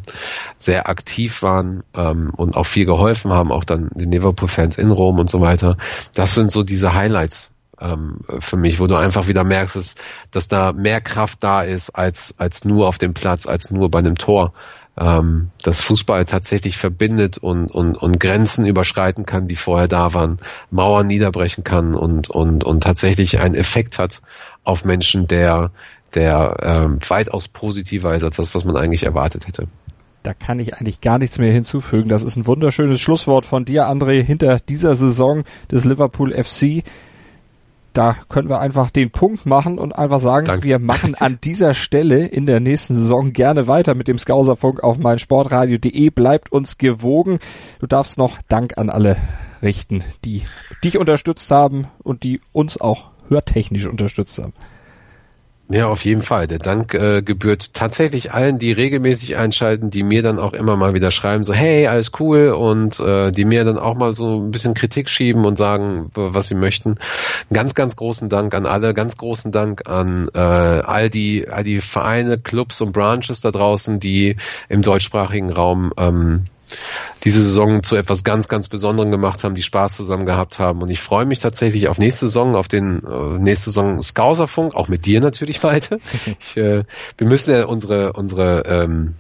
sehr aktiv waren ähm, und auch viel geholfen haben, auch dann den Liverpool-Fans in Rom und so weiter. Das sind so diese Highlights ähm, für mich, wo du einfach wieder merkst, dass, dass da mehr Kraft da ist als, als nur auf dem Platz, als nur bei einem Tor ähm, dass Fußball tatsächlich verbindet und, und, und Grenzen überschreiten kann, die vorher da waren, Mauern niederbrechen kann und, und, und tatsächlich einen Effekt hat auf Menschen, der, der ähm, weitaus positiver ist als das, was man eigentlich erwartet hätte. Da kann ich eigentlich gar nichts mehr hinzufügen. Das ist ein wunderschönes Schlusswort von dir, André, hinter dieser Saison des Liverpool FC da können wir einfach den Punkt machen und einfach sagen, Danke. wir machen an (laughs) dieser Stelle in der nächsten Saison gerne weiter mit dem Skauserfunk auf meinsportradio.de. Bleibt uns gewogen. Du darfst noch Dank an alle richten, die dich unterstützt haben und die uns auch hörtechnisch unterstützt haben. Ja, auf jeden Fall. Der Dank äh, gebührt tatsächlich allen, die regelmäßig einschalten, die mir dann auch immer mal wieder schreiben, so hey, alles cool und äh, die mir dann auch mal so ein bisschen Kritik schieben und sagen, was sie möchten. Ganz, ganz großen Dank an alle, ganz großen Dank an äh, all die, all die Vereine, Clubs und Branches da draußen, die im deutschsprachigen Raum ähm, diese Saison zu etwas ganz, ganz Besonderem gemacht haben, die Spaß zusammen gehabt haben. Und ich freue mich tatsächlich auf nächste Saison, auf den äh, nächste Saison Skauserfunk, auch mit dir natürlich weiter. (laughs) Ich, äh, wir müssen ja unsere, unsere ähm,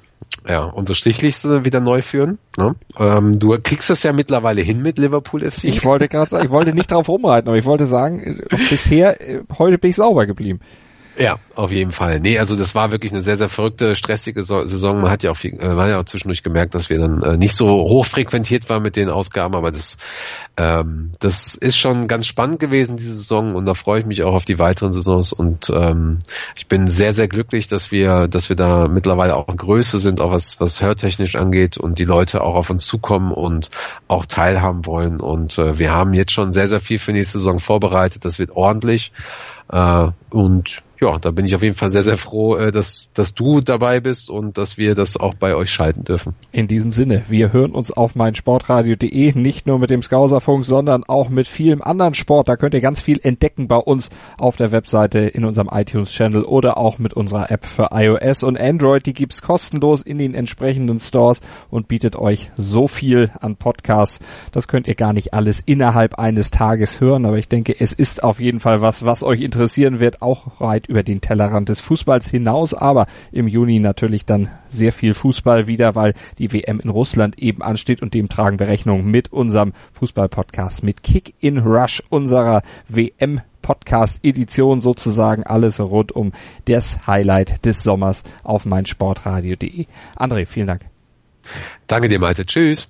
ja, unsere Strichliste wieder neu führen. Ne? Ähm, du kriegst das ja mittlerweile hin mit Liverpool FC. Ich wollte gerade sagen, ich wollte nicht drauf rumreiten, aber ich wollte sagen, äh, bisher, (laughs) äh, heute bin ich sauber geblieben. Ja, auf jeden Fall. Nee, also das war wirklich eine sehr, sehr verrückte, stressige Saison. Man hat ja auch viel, äh, man hat ja auch zwischendurch gemerkt, dass wir dann äh, nicht so hoch frequentiert waren mit den Ausgaben, aber das, ähm, das ist schon ganz spannend gewesen, diese Saison, und da freue ich mich auch auf die weiteren Saisons und ähm, ich bin sehr, sehr glücklich, dass wir, dass wir da mittlerweile auch in Größe sind, auch was, was hörtechnisch angeht und die Leute auch auf uns zukommen und auch teilhaben wollen. Und äh, wir haben jetzt schon sehr, sehr viel für nächste Saison vorbereitet. Das wird ordentlich. Äh, und ja, da bin ich auf jeden Fall sehr, sehr froh, äh, dass, dass du dabei bist und dass wir das auch bei euch schalten dürfen. In diesem Sinne, wir hören uns auf meinsportradio.de, nicht nur mit dem Skauserfunk, sondern auch mit vielem anderen Sport. Da könnt ihr ganz viel entdecken bei uns auf der Webseite, in unserem iTunes-Channel oder auch mit unserer App für iOS und Android. Die gibt's kostenlos in den entsprechenden Stores und bietet euch so viel an Podcasts. Das könnt ihr gar nicht alles innerhalb eines Tages hören, aber ich denke, es ist auf jeden Fall was, was euch interessieren wird, auch weit über den Tellerrand des Fußballs hinaus, aber im Juni natürlich dann sehr viel Fußball wieder, weil die WM in Russland eben ansteht und dem tragen wir Rechnung mit unserem Fußball-Podcast, mit Kick in Rush unserer WM Podcast-Edition sozusagen alles rund um das Highlight des Sommers auf meinsportradio.de. André, vielen Dank. Danke dir, Malte. Tschüss.